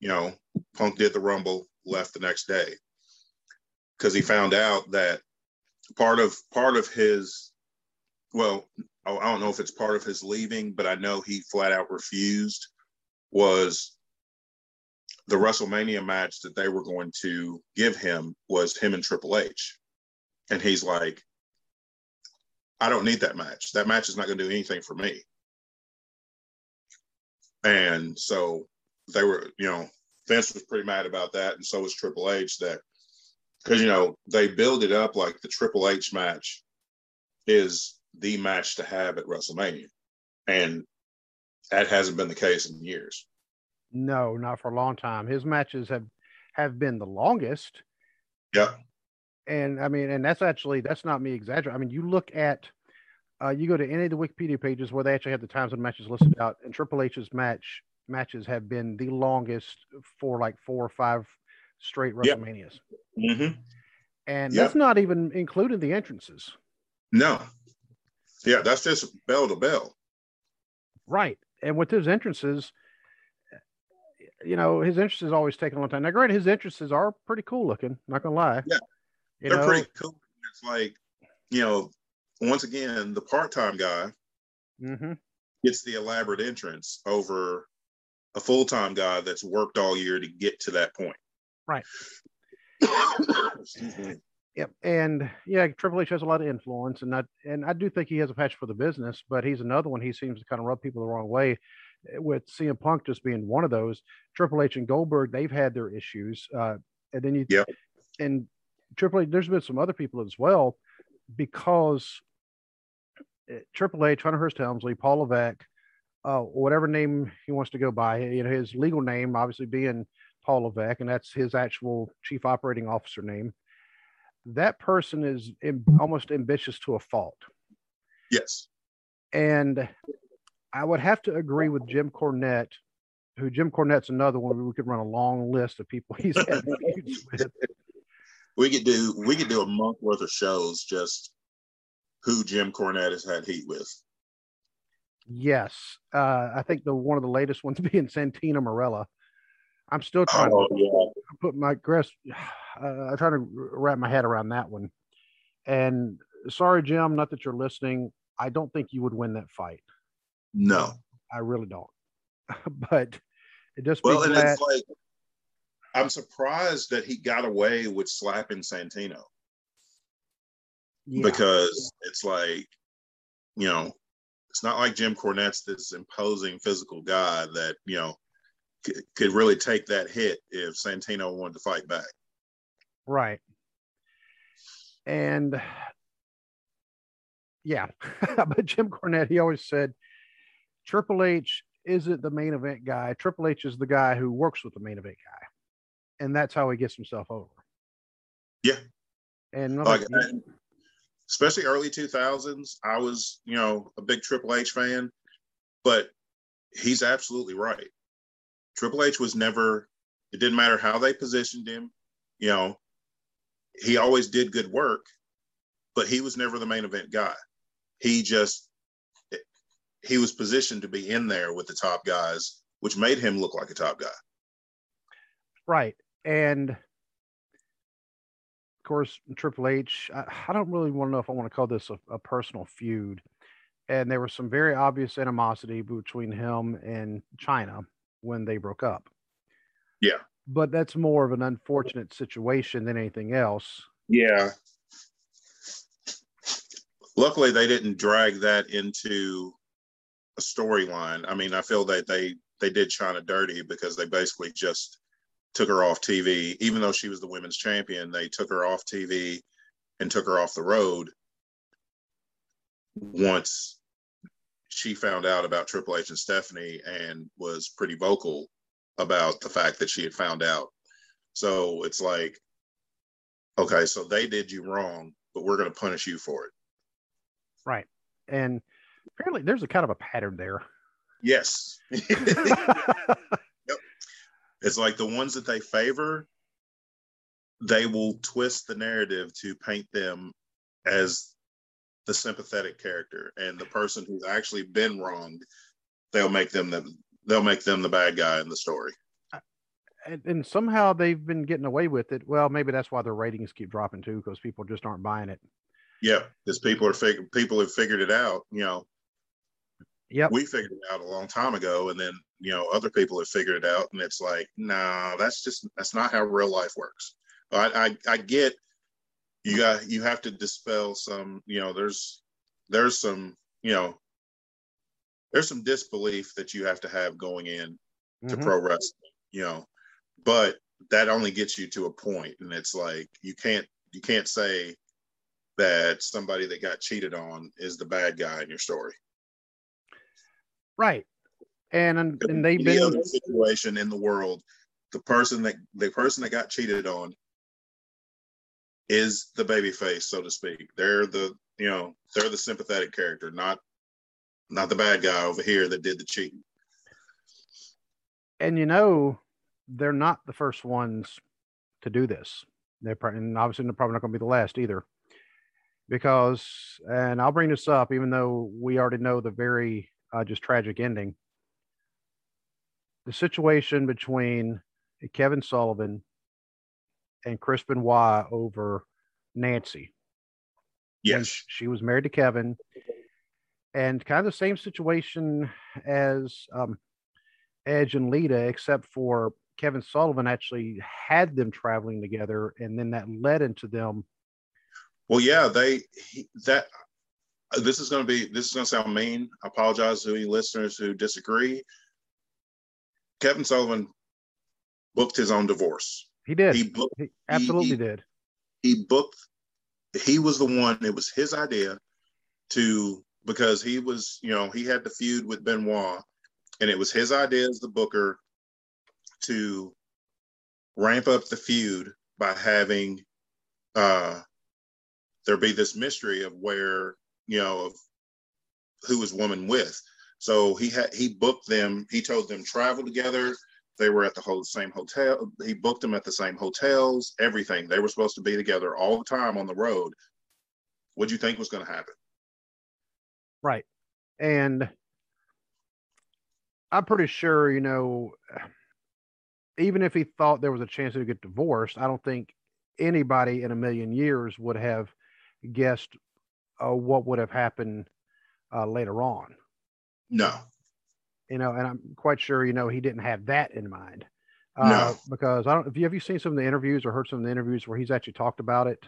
you know, Punk did the Rumble, left the next day because he found out that part of part of his well, I don't know if it's part of his leaving, but I know he flat out refused was the WrestleMania match that they were going to give him was him and Triple H. And he's like, I don't need that match. That match is not going to do anything for me. And so they were, you know, Vince was pretty mad about that. And so was Triple H that, because, you know, they build it up like the Triple H match is the match to have at WrestleMania. And that hasn't been the case in years. No, not for a long time. His matches have have been the longest. Yeah. And I mean, and that's actually that's not me exaggerating. I mean, you look at uh, you go to any of the Wikipedia pages where they actually have the times and matches listed out, and Triple H's match matches have been the longest for like four or five straight WrestleManias. Yep. Mm-hmm. And yep. that's not even including the entrances. No. Yeah, that's just bell to bell. Right. And with those entrances, you know, his entrances always take a long time. Now, granted, his interests are pretty cool looking, not gonna lie. Yeah. You They're know? pretty cool. It's like, you know, once again, the part-time guy mm-hmm. gets the elaborate entrance over a full-time guy that's worked all year to get to that point. Right. Yep, and yeah, Triple H has a lot of influence, and I and I do think he has a passion for the business. But he's another one. He seems to kind of rub people the wrong way, with CM Punk just being one of those. Triple H and Goldberg, they've had their issues, uh, and then you, and Triple H. There's been some other people as well, because eh, Triple H, Hunter Hearst Helmsley, Paul Levesque, uh, whatever name he wants to go by, you know, his legal name obviously being Paul Levesque, and that's his actual chief operating officer name that person is almost ambitious to a fault. Yes. And I would have to agree with Jim Cornette, who Jim Cornette's another one. We could run a long list of people he's had with. We could do we could do a month worth of shows just who Jim Cornette has had heat with. Yes, uh, I think the one of the latest ones being Santino Marella. I'm still trying oh, to yeah. put my grasp uh, I'm trying to wrap my head around that one. And sorry, Jim, not that you're listening. I don't think you would win that fight. No, I really don't. but it just well, and glad- it's like I'm surprised that he got away with slapping Santino yeah. because it's like, you know, it's not like Jim Cornette's this imposing physical guy that you know could really take that hit if Santino wanted to fight back. Right. And yeah, but Jim Cornette, he always said Triple H isn't the main event guy. Triple H is the guy who works with the main event guy. And that's how he gets himself over. Yeah. And like, especially early 2000s, I was, you know, a big Triple H fan, but he's absolutely right. Triple H was never, it didn't matter how they positioned him, you know, he always did good work, but he was never the main event guy. He just he was positioned to be in there with the top guys, which made him look like a top guy. Right. And of course, Triple H, I, I don't really want to know if I want to call this a, a personal feud. And there was some very obvious animosity between him and Chyna when they broke up. Yeah but that's more of an unfortunate situation than anything else. Yeah. Luckily, they didn't drag that into a storyline. I mean, I feel that they they did Chyna dirty because they basically just took her off TV, even though she was the women's champion. They took her off TV and took her off the road once she found out about Triple H and Stephanie and was pretty vocal about the fact that she had found out. So it's like, okay, so they did you wrong, but we're going to punish you for it. Right. And apparently there's a kind of a pattern there. Yes. yep. It's like the ones that they favor, they will twist the narrative to paint them as the sympathetic character and the person who's actually been wronged they'll make them the they'll make them the bad guy in the story. Uh, and, and somehow they've been getting away with it. Well, maybe that's why their ratings keep dropping too, because people just aren't buying it. Yeah, because people are fig- people have figured it out. You know, Yep. We figured it out a long time ago, and then you know other people have figured it out, and it's like, no, nah, that's just that's not how real life works. I, I I get you got you have to dispel some you know there's there's some you know there's some disbelief that you have to have going in to mm-hmm. pro wrestling you know but that only gets you to a point and it's like you can't you can't say that somebody that got cheated on is the bad guy in your story right. And and they've been other situation in the world the person that the person that got cheated on is the baby face so to speak. They're the you know they're the sympathetic character not not the bad guy over here that did the cheating. And you know they're not the first ones to do this. They're probably, and obviously they're probably not going to be the last either, because and I'll bring this up even though we already know the very uh, just tragic ending. The situation between Kevin Sullivan and Chris Benoit over Nancy. Yes, she was married to Kevin, and kind of the same situation as um, Edge and Lita, except for Kevin Sullivan actually had them traveling together, and then that led into them. Well, yeah, they he, that this is going to be this is going to sound mean. I apologize to any listeners who disagree. Kevin Sullivan booked his own divorce. He did. He, booked, he absolutely he, did. He booked. He was the one. It was his idea to because he was, you know, he had the feud with Benoit, and it was his idea as the booker to ramp up the feud by having uh, there be this mystery of where you know of who was woman with. So he had he booked them. He told them travel together. They were at the whole same hotel. He booked them at the same hotels. Everything they were supposed to be together all the time on the road. What do you think was going to happen? Right, and I'm pretty sure you know even if he thought there was a chance to get divorced, I don't think anybody in a million years would have guessed uh, what would have happened uh, later on. No. You know, and I'm quite sure, you know, he didn't have that in mind. Uh, no. Because I don't, have you, have you seen some of the interviews or heard some of the interviews where he's actually talked about it?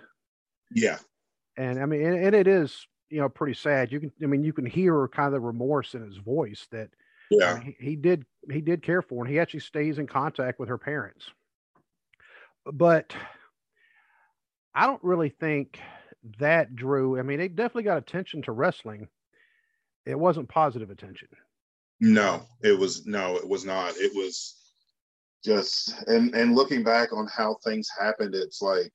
Yeah. And I mean, and, and it is, you know, pretty sad. You can, I mean, you can hear kind of the remorse in his voice that, yeah, he, he, did he did care for, and he actually stays in contact with her parents. But I don't really think that drew. I mean, it definitely got attention to wrestling. It wasn't positive attention. No, it was no, it was not. It was just and and looking back on how things happened, it's like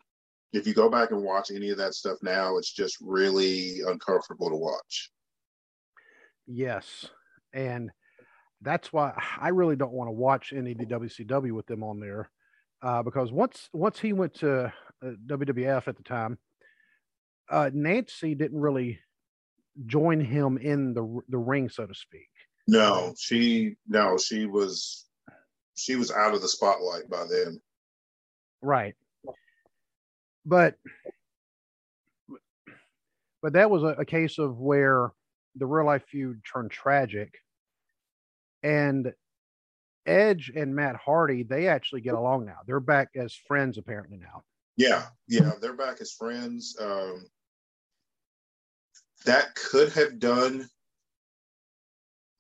if you go back and watch any of that stuff now, it's just really uncomfortable to watch. Yes. And that's why I really don't want to watch any of the WCW with them on there, uh, because once once he went to uh, WWF at the time, uh, Nancy didn't really join him in the the ring, so to speak. No, she no, she was she was out of the spotlight by then. Right, but but that was a, a case of where the real life feud turned tragic and Edge and Matt Hardy, they actually get along now. They're back as friends apparently now. Yeah, yeah, they're back as friends. Um, that could have done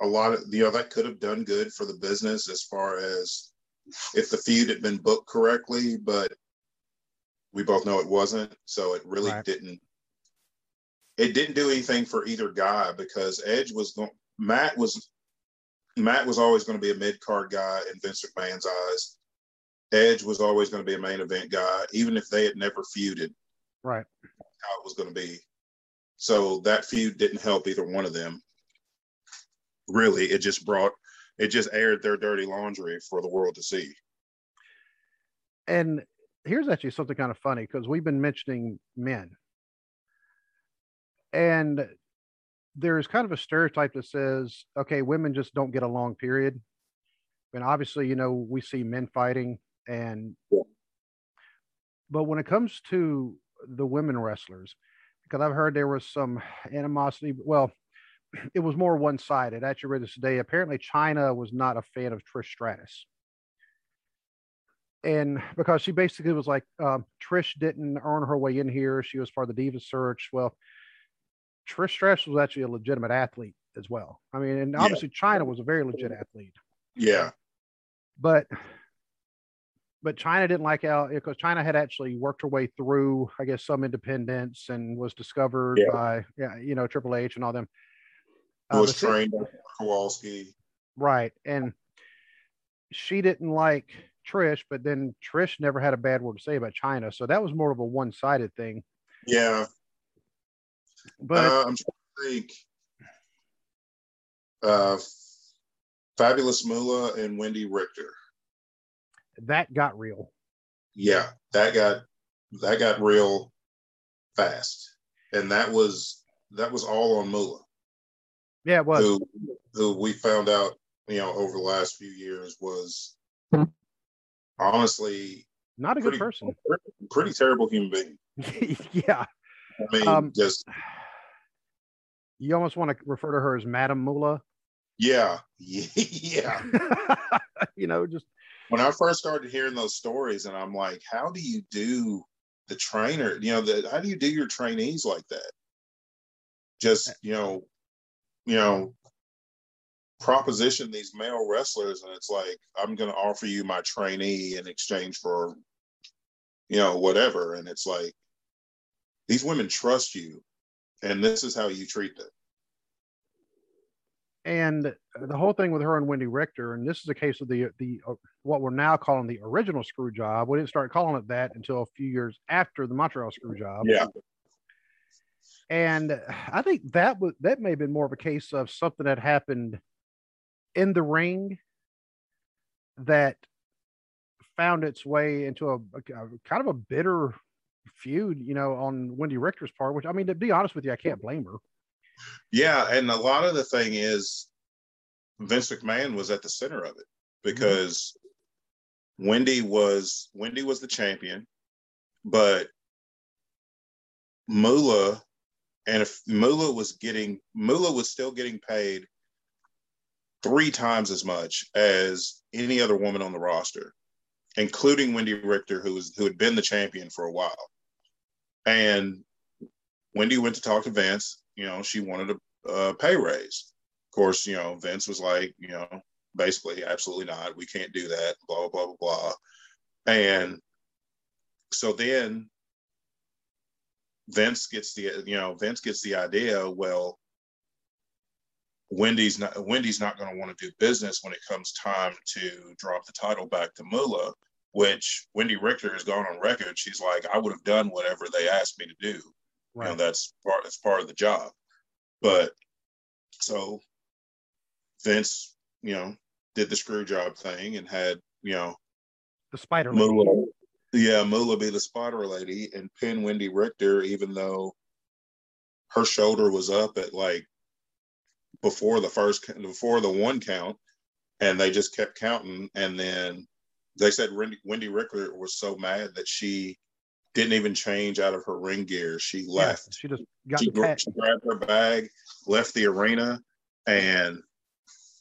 a lot of you know that could have done good for the business as far as if the feud had been booked correctly, but we both know it wasn't. So it really right. didn't. It didn't do anything for either guy because Edge was going. Matt was Matt was always going to be a mid card guy in Vince McMahon's eyes. Edge was always going to be a main event guy, even if they had never feuded. Right. How it was going to be. So that feud didn't help either one of them. Really, it just brought, it just aired their dirty laundry for the world to see. And here's actually something kind of funny because we've been mentioning men. And there's kind of a stereotype that says, okay, women just don't get along, period. And obviously, you know, we see men fighting and but when it comes to the women wrestlers, because I've heard there was some animosity, well, it was more one sided. Actually read this today. Apparently, Chyna was not a fan of Trish Stratus. And because she basically was like, um, Trish didn't earn her way in here. She was part of the Diva search. Well, Trish Stratus was actually a legitimate athlete as well. I mean, and obviously yeah. Chyna was a very legit athlete. Yeah. But but Chyna didn't like how because Chyna had actually worked her way through, I guess, some independents and was discovered yeah. by yeah, you know, Triple H and all them. Uh, was trained by Kowalski. Right. And she didn't like Trish, but then Trish never had a bad word to say about Chyna. So that was more of a one sided thing. Yeah. But uh, I'm trying to think. Uh, Fabulous Moolah and Wendi Richter. That got real. Yeah, that got that got real fast, and that was that was all on Moolah. Yeah, it was. Who, who we found out, you know, over the last few years was honestly not a pretty, good person. Pretty, pretty terrible human being. yeah. I mean, um, just you almost want to refer to her as Madam Moolah. Yeah, yeah. you know, just when I first started hearing those stories, and I'm like, how do you do the trainer? You know, the, how do you do your trainees like that? Just you know, you know, proposition these male wrestlers, and it's like I'm going to offer you my trainee in exchange for, you know, whatever, and it's like these women trust you, and this is how you treat them. And the whole thing with her and Wendi Richter, and this is a case of the the uh, what we're now calling the original screw job. We didn't start calling it that until a few years after the Montreal screw job. Yeah. And I think that was that may have been more of a case of something that happened in the ring that found its way into a, a, a kind of a bitter feud, you know, on Wendi Richter's part. Which I mean, to be honest with you, I can't blame her. Yeah, and a lot of the thing is Vince McMahon was at the center of it because mm-hmm. Wendi was Wendi was the champion, but Moolah and if Moolah was getting Moolah was still getting paid three times as much as any other woman on the roster, including Wendi Richter, who was who had been the champion for a while. And Wendi went to talk to Vince, you know, she wanted a, a pay raise. Of course, you know, Vince was like, you know, basically, absolutely not. We can't do that. Blah blah blah blah. And so then Vince gets the you know Vince gets the idea. Well, Wendi's not Wendi's not going to want to do business when it comes time to drop the title back to Moolah, which Wendi Richter has gone on record. She's like, I would have done whatever they asked me to do. Right. You know, that's part that's part of the job. But so Vince, you know, did the screw job thing and had, you know, the spider lady. yeah, Moolah be the spider lady and pin Wendi Richter, even though her shoulder was up at like before the first before the one count, and they just kept counting, and then they said Wendy, Wendi Richter was so mad that she didn't even change out of her ring gear. She left. Yeah, she just got she, she grabbed her bag, left the arena, and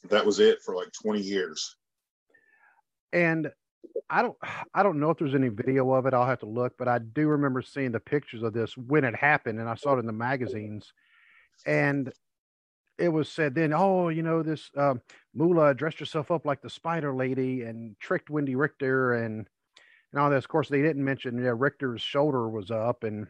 that was it for like 20 years. And I don't I don't know if there's any video of it. I'll have to look, but I do remember seeing the pictures of this when it happened, and I saw it in the magazines. And it was said then, oh, you know, this um, Moolah dressed herself up like the Spider Lady and tricked Wendi Richter and and all this. Of course, they didn't mention yeah, Richter's shoulder was up and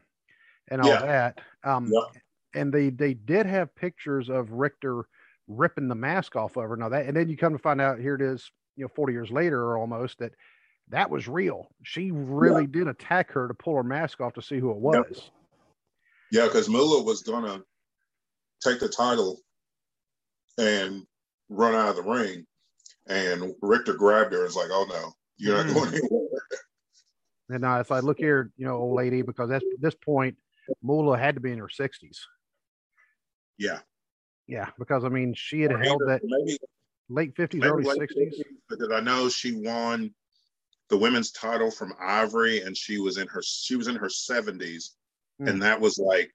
and all yeah. that. Um, yeah. And they they did have pictures of Richter ripping the mask off of her. Now that and then you come to find out here it is, you know, 40 years later or almost that that was real. She really yeah. did attack her to pull her mask off to see who it was. Yeah, because Moolah was gonna take the title and run out of the ring, and Richter grabbed her and was like, "Oh no, you're not mm. going anywhere." And uh, it's like, look here, you know, old lady, because at this point, Moolah had to be in her 60s. Yeah. Yeah, because I mean, she had held that maybe, late 50s, early 60s. 50s, because I know she won the women's title from Ivory, and she was in her she was in her 70s, mm. and that was like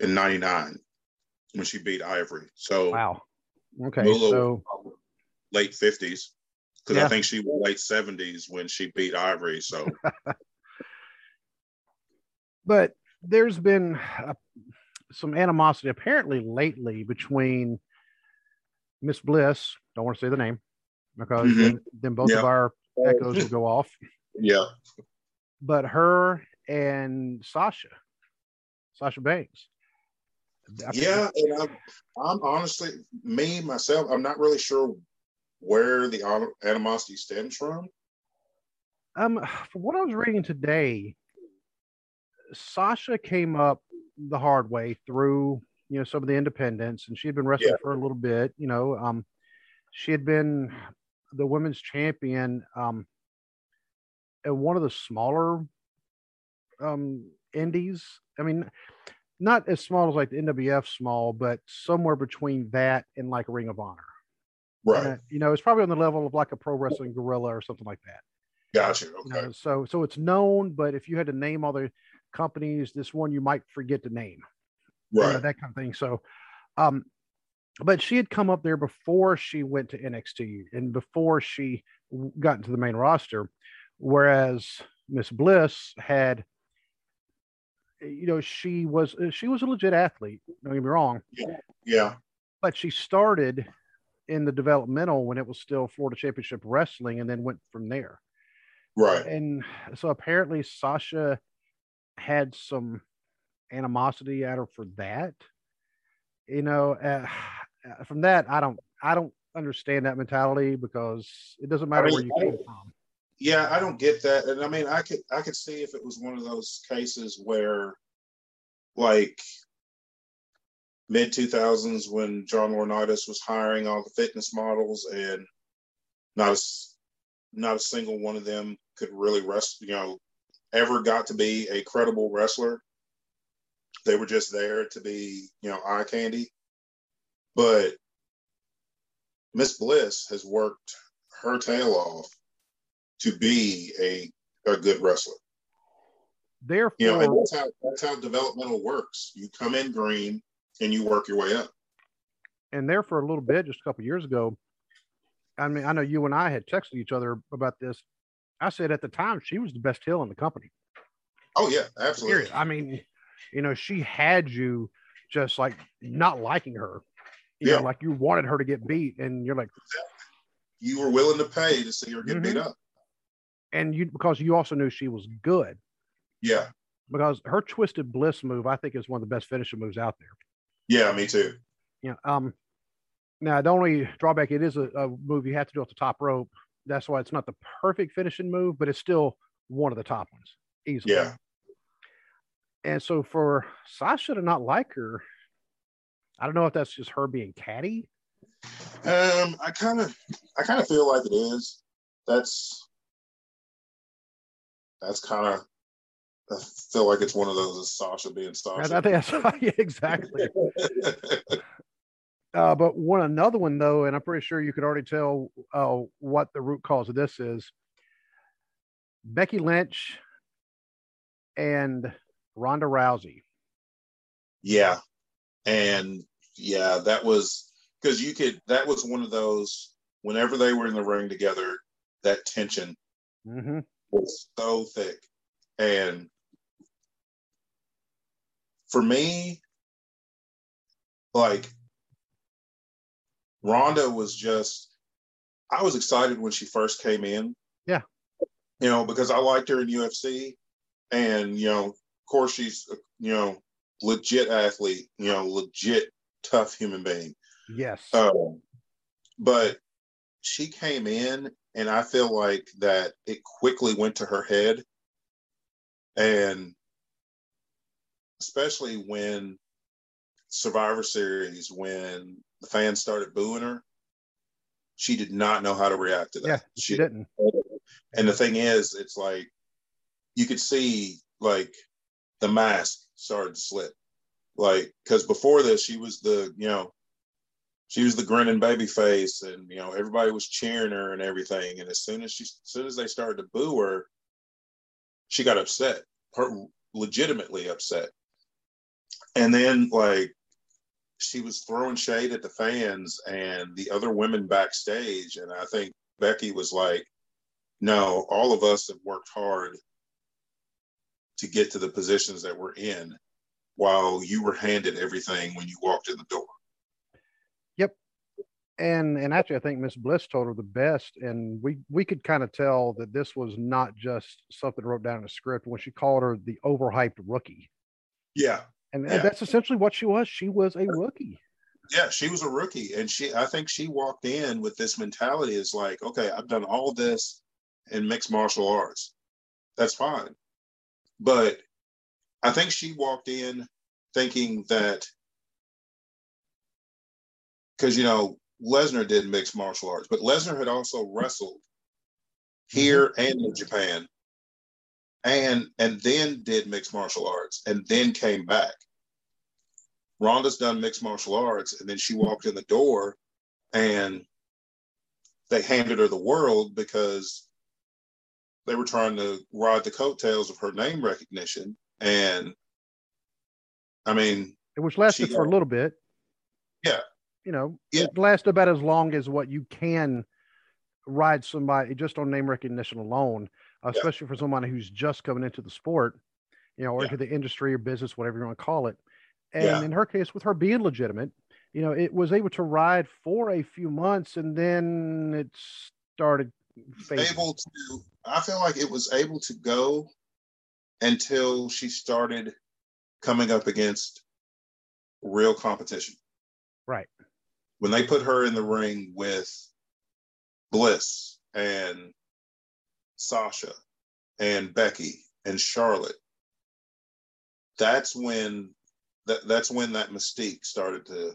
in '99. when she beat Ivory. So wow, okay, Moolah so late fifties because Yeah. I think she was late seventies when she beat Ivory. So but there's been uh, some animosity apparently lately between Miss Bliss. Don't want to say the name because Mhm. then, then both of our echoes will go off. yeah, But her and Sasha, Sasha Banks. yeah, and I'm, I'm honestly me myself. I'm not really sure where the animosity stems from. Um, from what I was reading today, Sasha came up the hard way through, you know, some of the independents, and she had been wrestling Yeah. for a little bit. You know, um, she had been the women's champion um, at one of the smaller um indies. I mean, not as small as like the NWF small, but somewhere between that and like Ring of Honor. Right, Uh, you know, it's probably on the level of like a Pro Wrestling Guerrilla or something like that. gotcha. You know, so so it's known, but if you had to name all the companies, this one you might forget to name. you know, right, that kind of thing. So um but she had come up there before she went to NXT and before she got into the main roster, whereas Miss Bliss had you know she was uh, she was a legit athlete don't get me wrong yeah, yeah, but she started in the developmental when it was still Florida Championship Wrestling and then went from there right. and so apparently Sasha had some animosity at her for that. You know, uh, from that I don't I don't understand that mentality because it doesn't matter mean, where you came from. Yeah, I don't get that. And I mean, I could I could see if it was one of those cases where like mid 2000s when John Laurinaitis was hiring all the fitness models and not a, not a single one of them could really wrestle, you know, ever got to be a credible wrestler. They were just there to be, you know, eye candy. But Miss Bliss has worked her tail off to be a a good wrestler. Therefore, You know, that's how that's how developmental works. You come in green and you work your way up. and there for a little bit, just a couple years ago. I mean, I know you and I had texted each other about this. I said at the time she was the best heel in the company. Oh yeah, absolutely. Period. I mean, you know, she had you just like not liking her. You Yeah. know, like you wanted her to get beat, and you're like, You were willing to pay to see her get beat Mhm. up. and you because you also knew she was good Yeah, because her twisted bliss move, I think, is one of the best finishing moves out there. Yeah, me too. Yeah. um, now the only drawback it is a, a move you have to do off the top rope. That's why it's not the perfect finishing move, but it's still one of the top ones easily. Yeah, And so for Sasha to not like her, I don't know if that's just her being catty. um, I kind of, I kind of feel like it is. That's, that's kind of. I feel like it's one of those is Sasha being Sasha. I think that's yeah, exactly. Uh, but one another one though, and I'm pretty sure you could already tell uh, what the root cause of this is. Becky Lynch and Ronda Rousey. Yeah. And yeah, that was because you could, that was one of those, whenever they were in the ring together, that tension hmm was so thick. And for me, like, Ronda was just, I was excited when she first came in. Yeah. You know, because I liked her in UFC. And, you know, of course, she's, you know, legit athlete, you know, legit tough human being. Yes. Um, but she came in, and I feel like that it quickly went to her head, and especially when Survivor Series, when the fans started booing her, she did not know how to react to that. yeah, she didn't. And the thing is, it's like you could see like the mask started to slip. Like, because before this, she was the, you know, she was the grinning baby face and, you know, everybody was cheering her and everything. And as soon as she, as soon as they started to boo her, she got upset, her legitimately upset. And then, like, she was throwing shade at the fans and the other women backstage. And I think Becky was like, no, all of us have worked hard to get to the positions that we're in while you were handed everything when you walked in the door. Yep. And and actually I think Miss Bliss told her the best. And we we could kind of tell that this was not just something wrote down in a script when she called her the overhyped rookie. Yeah. And, Yeah. that's essentially what she was. She was a rookie. Yeah, she was a rookie, and she I think she walked in with this mentality is like, okay, I've done all this in mixed martial arts. That's fine. But I think she walked in thinking that because you know Lesnar did mixed martial arts, but Lesnar had also wrestled mm-hmm. here and in Japan, and and then did mixed martial arts, and then came back. Ronda's done mixed martial arts, and then she walked in the door, and they handed her the world because they were trying to ride the coattails of her name recognition. And I mean, it which lasted She for a little bit. Yeah. You know, Yeah. it lasted about as long as what you can ride somebody just on name recognition alone, especially for somebody who's just coming into the sport, you know, or Yeah. into the industry or business, whatever you want to call it. And Yeah. in her case, with her being legitimate, you know, it was able to ride for a few months and then it started fading. able to i feel like it was able to go until she started coming up against real competition Right. when they put her in the ring with bliss and sasha and becky and charlotte that's when that, that's when that mystique started to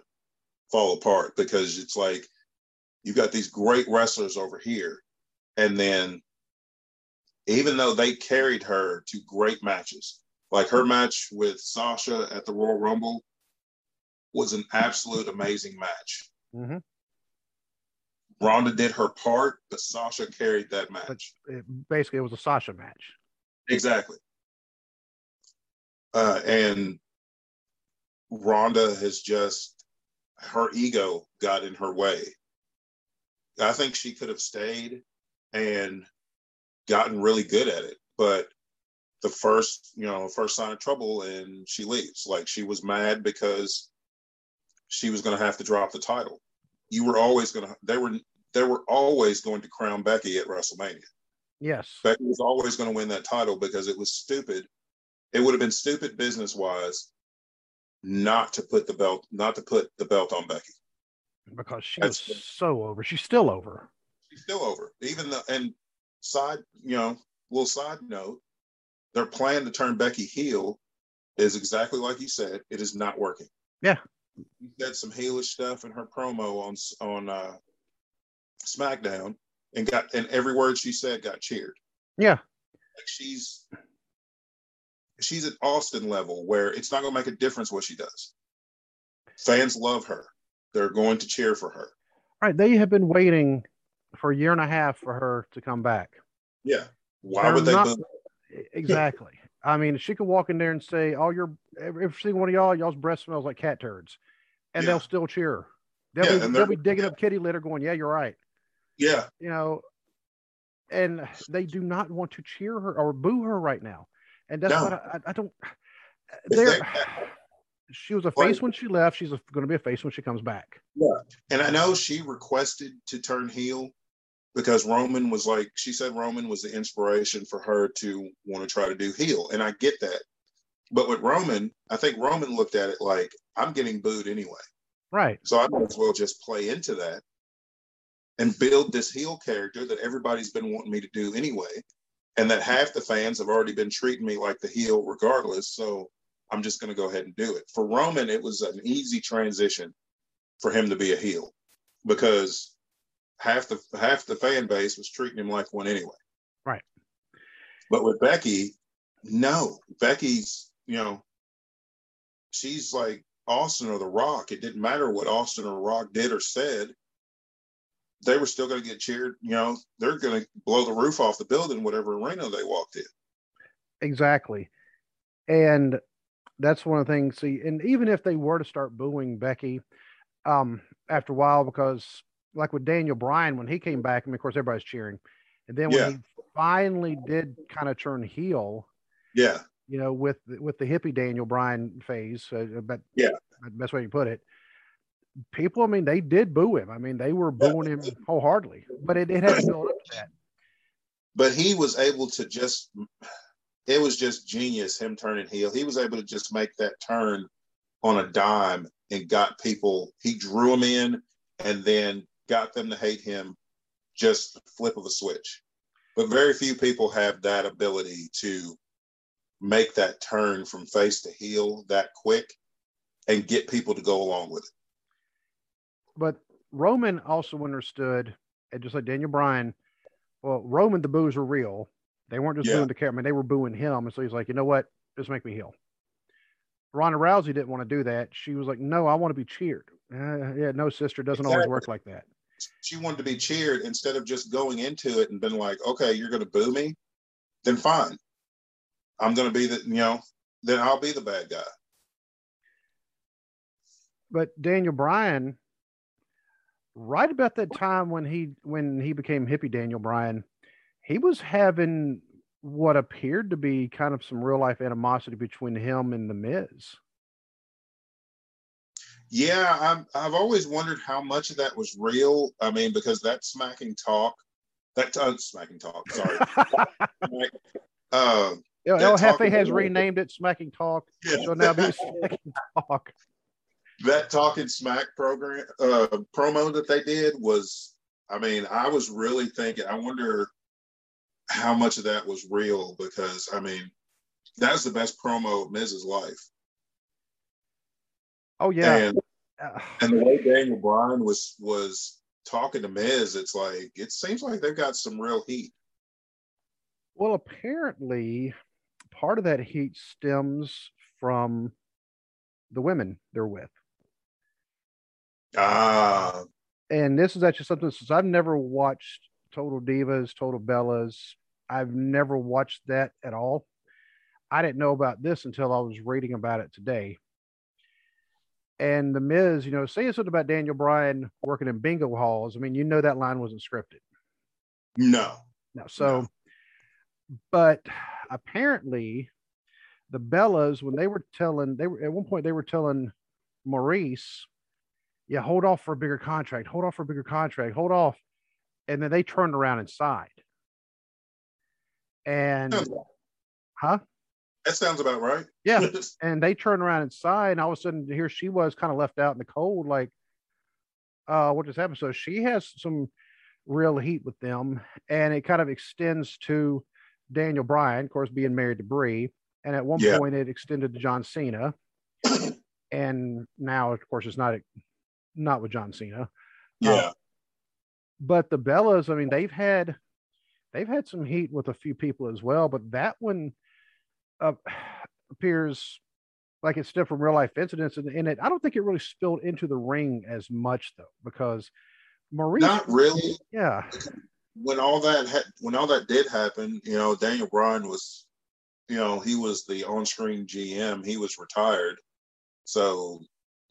fall apart because it's like you got these great wrestlers over here and then even though they carried her to great matches, like her match with Sasha at the Royal Rumble was an absolute amazing match. Mhm. Ronda did her part, but Sasha carried that match. it, basically, it was a Sasha match. Exactly. Uh, and Ronda has just, her ego got in her way. I think she could have stayed and gotten really good at it, but the first, you know, first sign of trouble and she leaves. Like she was mad because she was going to have to drop the title. You were always going to, they were, they were always going to crown Becky at WrestleMania. Yes. Becky was always going to win that title because it was stupid. It would have been stupid business wise not to put the belt, not to put the belt on Becky. because she That's- was so over. She's still over. She's still over. Even though, and side, you know, little side note, their plan to turn Becky heel is exactly like you said. It is not working. Yeah. You said some heelish stuff in her promo on on uh, SmackDown, and got and every word she said got cheered. Yeah. like she's she's at Austin level where it's not going to make a difference what she does. Fans love her. They're going to cheer for her. All right. They have been waiting for a year and a half for her to come back. Yeah. Why They're would they? not- Exactly. I mean, she could walk in there and say, "Oh, your every single one of y'all, y'all's breath smells like cat turds," and Yeah. they'll still cheer. They'll, Yeah, be, they'll be digging yeah. up kitty litter, going, "Yeah, you're right." yeah. You know, and they do not want to cheer her or boo her right now, and that's No. what I, I- I don't. There, they- uh, she was a Like- face when she left. She's going to be a face when she comes back. Yeah, And I know she requested to turn heel because Roman was like, she said Roman was the inspiration for her to want to try to do heel. And I get that. But with Roman, I think Roman looked at it like, I'm getting booed anyway. Right. So I might as well just play into that and build this heel character that everybody's been wanting me to do anyway. And that half the fans have already been treating me like the heel regardless. So I'm just going to go ahead and do it. For Roman, it was an easy transition for him to be a heel because half the half the fan base was treating him like one anyway. Right. But with Becky, no. Becky's, you know, she's like Austin or The Rock. It didn't matter what Austin or Rock did or said. They were still going to get cheered. You know, they're going to blow the roof off the building, whatever arena they walked in. Exactly. And that's one of the things. See, and even if they were to start booing Becky, um, after a while, because like with Daniel Bryan when he came back, I mean, of course, everybody's cheering, and then when Yeah. he finally did kind of turn heel, Yeah. you know, with with the hippie Daniel Bryan phase, uh, but Yeah. the best way to put it. People, I mean, they did boo him. I mean, they were booing him wholeheartedly, but it, it had to build up to that. But he was able to just, it was just genius, him turning heel. He was able to just make that turn on a dime and got people, he drew them in and then got them to hate him just flip of a switch. But very few people have that ability to make that turn from face to heel that quick and get people to go along with it. But Roman also understood, and just like Daniel Bryan, well, Roman, the boos were real. They weren't just Yeah. booing the camera, they were booing him. And so he's like, you know what? Just make me heel. Ronda Rousey didn't want to do that. She was like, no, I want to be cheered. Uh, yeah, no, sister, doesn't always work like that. She wanted to be cheered instead of just going into it and been like, okay, you're going to boo me, then fine. I'm going to be the, you know, then I'll be the bad guy. But Daniel Bryan, right about that time when he when he became hippie Daniel Bryan, he was having what appeared to be kind of some real life animosity between him and the Miz. Yeah, I've, I've always wondered how much of that was real. I mean, because that smacking talk, that uh, smacking talk, sorry. uh, El, That El Jefe has renamed it Smacking Talk. yeah, So now be Smacking Talk. that talking smack program uh, promo that they did was, I mean, I was really thinking, I wonder how much of that was real because, I mean, that's the best promo of Miz's life. Oh yeah. And and the way Daniel Bryan was was talking to Miz, it's like it seems like they've got some real heat. well, apparently, part of that heat stems from the women they're with. Ah, and this is actually something since I've never watched Total Divas, Total Bellas. I've never watched that at all. I didn't know about this until I was reading about it today. And the Miz, you know, saying something about Daniel Bryan working in bingo halls. I mean, you know that line wasn't scripted. no. No, so, but apparently, the Bellas, when they were telling, they were at one point they were telling Maryse, "Yeah, hold off for a bigger contract. Hold off for a bigger contract. Hold off," and then they turned around and sighed. And oh, huh? That sounds about right. Yeah. And they turn around and sighed, and all of a sudden, here she was, kind of left out in the cold, like, uh, what just happened? So she has some real heat with them, and it kind of extends to Daniel Bryan, of course, being married to Brie, and at one Yeah. point it extended to John Cena, and now, of course, it's not not with John Cena, yeah. but the Bellas, I mean, they've had they've had some heat with a few people as well, but that one uh, appears like it's still from real life incidents, and, and it I don't think it really spilled into the ring as much though, because Maryse, Not really. yeah, When all that ha- when all that did happen, you know, Daniel Bryan was, you know, he was the on-screen GM. He was retired, so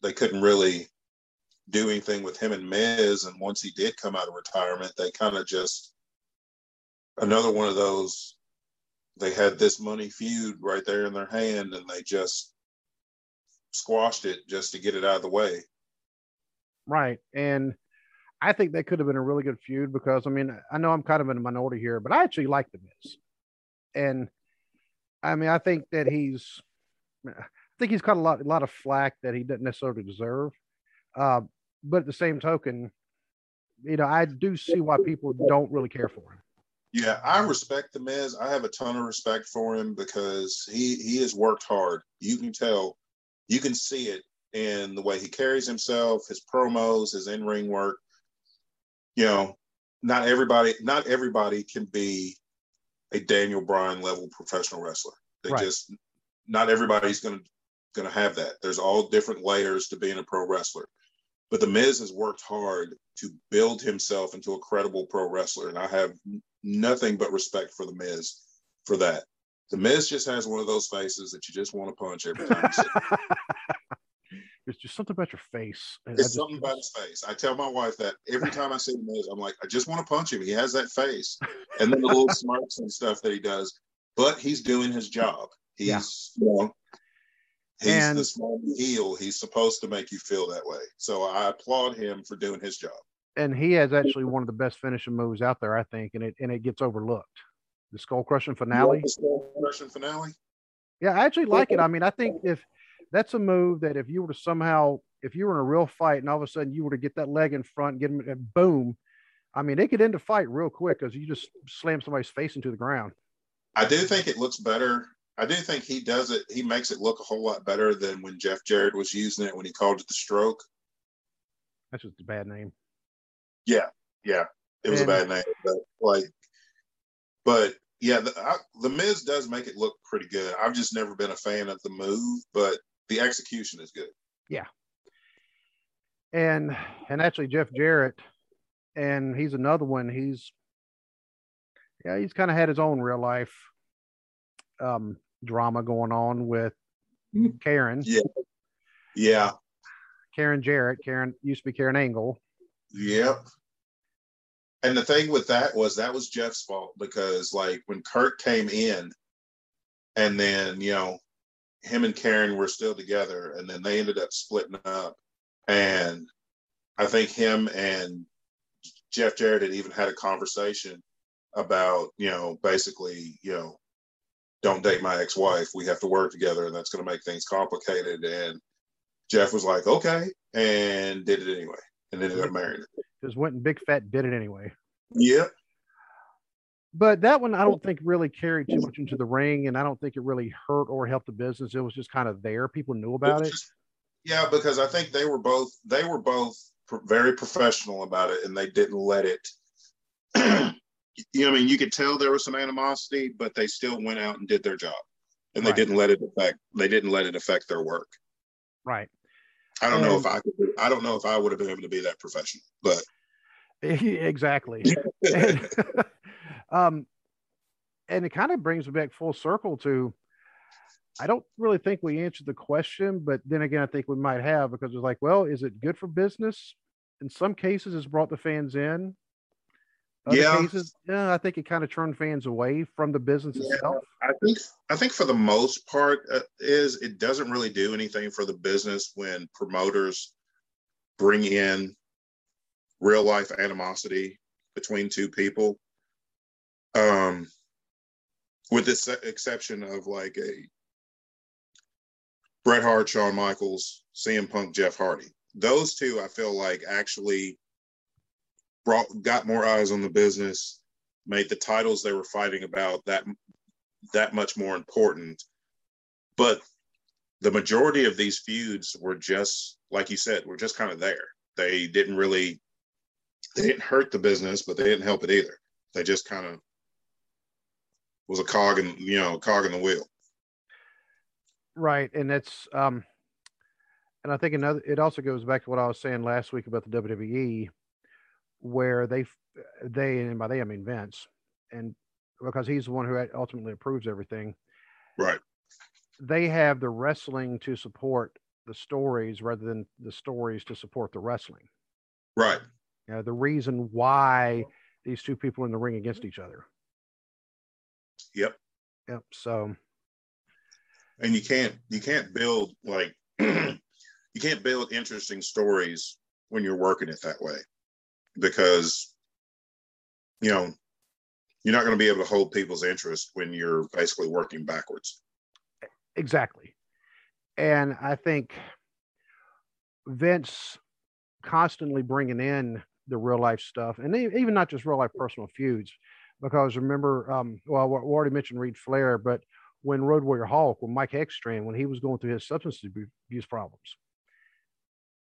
they couldn't really do anything with him and Miz. And once he did come out of retirement, they kind of just another one of those. They had this money feud right there in their hand, and they just squashed it just to get it out of the way. right, and I think that could have been a really good feud because I mean I know I'm kind of in a minority here, but I actually like the Miz, and I mean I think that he's I think he's got a lot a lot of flack that he doesn't necessarily deserve, uh, but at the same token, you know I do see why people don't really care for him. Yeah, I respect the Miz. I have a ton of respect for him because he he has worked hard. You can tell, you can see it in the way he carries himself, his promos, his in ring work. You know, not everybody not everybody can be a Daniel Bryan level professional wrestler. They Right. just not everybody's gonna gonna have that. There's all different layers to being a pro wrestler. But the Miz has worked hard to build himself into a credible pro wrestler, and I have nothing but respect for the Miz for that. The Miz just has one of those faces that you just want to punch every time. There's just something about your face. It's just, something about his face. I tell my wife that every time I see the Miz, I'm like, I just want to punch him. He has that face, and then the little smirks and stuff that he does. But he's doing his job. He's yeah. you know, he's and, the small heel. He's supposed to make you feel that way. So I applaud him for doing his job. And he has actually one of the best finishing moves out there, I think, and it and it gets overlooked the skull crushing finale. Skull crushing finale. Yeah, I actually like it. I mean, I think if that's a move that if you were to somehow, if you were in a real fight and all of a sudden you were to get that leg in front, get him, and boom, I mean, it could end a fight real quick because you just slam somebody's face into the ground. I do think it looks better. I do think he does it. He makes it look a whole lot better than when Jeff Jarrett was using it when he called it the stroke. That's just a bad name. Yeah, yeah, it was and, a bad name, but like but yeah, the, I, the Miz does make it look pretty good. I've just never been a fan of the move, but the execution is good. Yeah. And and actually Jeff Jarrett, and he's another one. He's yeah, he's kind of had his own real life um drama going on with mm-hmm. Karen. Yeah. Yeah. Karen Jarrett. Karen used to be Karen Angle. Yep and the thing with that was that was Jeff's fault because like when Kurt came in and then, you know, him and Karen were still together and then they ended up splitting up. And I think him and Jeff Jarrett had even had a conversation about, you know, basically, you know, don't date my ex-wife. We have to work together and that's going to make things complicated. And Jeff was like, okay, and did it anyway and ended up marrying her just went and big fat did it anyway. Yeah. But that one I don't think really carried too much into the ring, and I don't think it really hurt or helped the business. It was just kind of there. People knew about it. Just, yeah, because I think they were both they were both very professional about it, and they didn't let it. you know, I mean, you could tell there was some animosity, but they still went out and did their job, and they right. didn't let it affect. They didn't let it affect their work. Right. I don't and, know if I could. I don't know if I would have been able to be that professional, but exactly. and, um, and it kind of brings me back full circle to. I don't really think we answered the question, but then again, I think we might have because it's like, well, is it good for business? In some cases, it's brought the fans in. Other yeah. cases, yeah, I think it kind of turned fans away from the business yeah, itself. I think I think for the most part uh, is it doesn't really do anything for the business when promoters bring in real life animosity between two people. Um, with this exception of like a Bret Hart, Shawn Michaels, CM Punk, Jeff Hardy. Those two, I feel like actually brought got more eyes on the business, made the titles they were fighting about that that much more important. But the majority of these feuds were just like you said, were just kind of there. They didn't really they didn't hurt the business, but they didn't help it either. They just kind of was a cog in you know cog in the wheel. Right, and that's um, and I think another. It also goes back to what I was saying last week about the WWE where they they and by they I mean Vince, and because he's the one who ultimately approves everything. Right. They have the wrestling to support the stories rather than the stories to support the wrestling. Right. You know, the reason why these two people in the ring against each other. Yep. Yep. So. And you can't you can't build like you can't build interesting stories when you're working it that way because you know you're not going to be able to hold people's interest when you're basically working backwards. Exactly. And i think vince constantly bringing in the real life stuff and even not just real life personal feuds because remember um, well we already mentioned Reid Flair but when road warrior Hawk when mike Hegstrand, when he was going through his substance abuse problems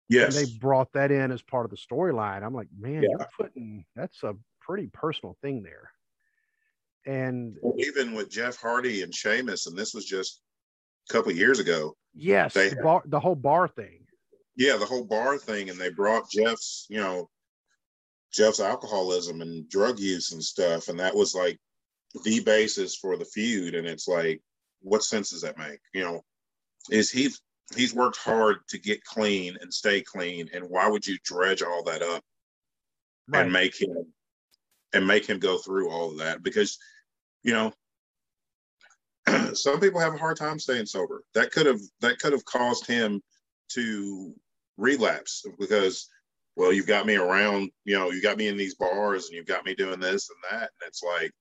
Yes. And they brought that in as part of the storyline. I'm like, man, yeah. you're putting that's a pretty personal thing there. And even with Jeff Hardy and Sheamus, and this was just a couple years ago. Yes, they, the, bar, the whole bar thing. Yeah, the whole bar thing, and they brought Jeff's, you know, Jeff's alcoholism and drug use and stuff, and that was like the basis for the feud, and it's like, what sense does that make? You know, is he he's worked hard to get clean and stay clean, and why would you dredge all that up right. and make him and make him go through all of that? Because you know, some people have a hard time staying sober. That could have that could have caused him to relapse because well, you've got me around, you know, you got me in these bars and you've got me doing this and that. And it's like,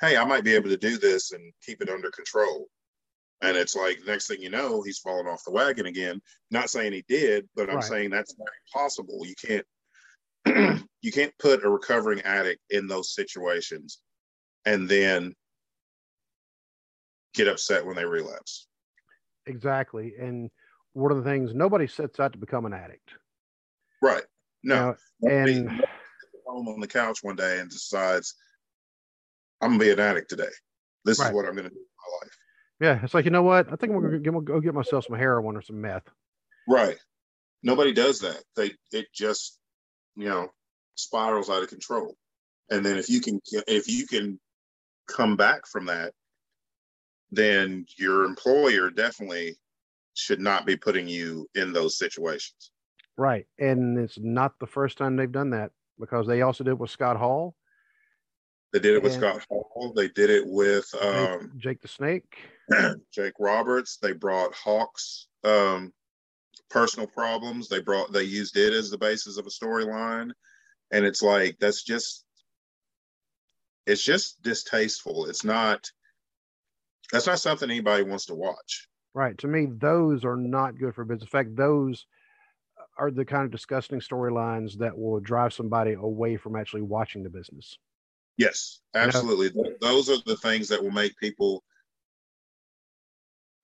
hey, I might be able to do this and keep it under control. And it's like next thing you know, he's falling off the wagon again. Not saying he did, but I'm right. saying that's not possible. You can't you can't put a recovering addict in those situations and then get upset when they relapse. Exactly. And one of the things nobody sets out to become an addict. Right. No. Know, and home on the couch one day and decides I'm gonna be an addict today. This right. is what I'm gonna do in my life. Yeah, it's like you know what? I think I'm gonna, gonna go get myself some heroin or some meth. Right. Nobody does that. They it just you know spirals out of control. And then if you can if you can come back from that, then your employer definitely should not be putting you in those situations. Right. And it's not the first time they've done that because they also did it with Scott Hall. They did it with Scott Hall. They did it with um, Jake the Snake. Jake Roberts. They brought Hawks um, personal problems. They brought they used it as the basis of a storyline. And it's like that's just it's just distasteful. It's not that's not something anybody wants to watch. Right. To me, those are not good for business. In fact, those are the kind of disgusting storylines that will drive somebody away from actually watching the business. Yes, absolutely. You know? Those are the things that will make people.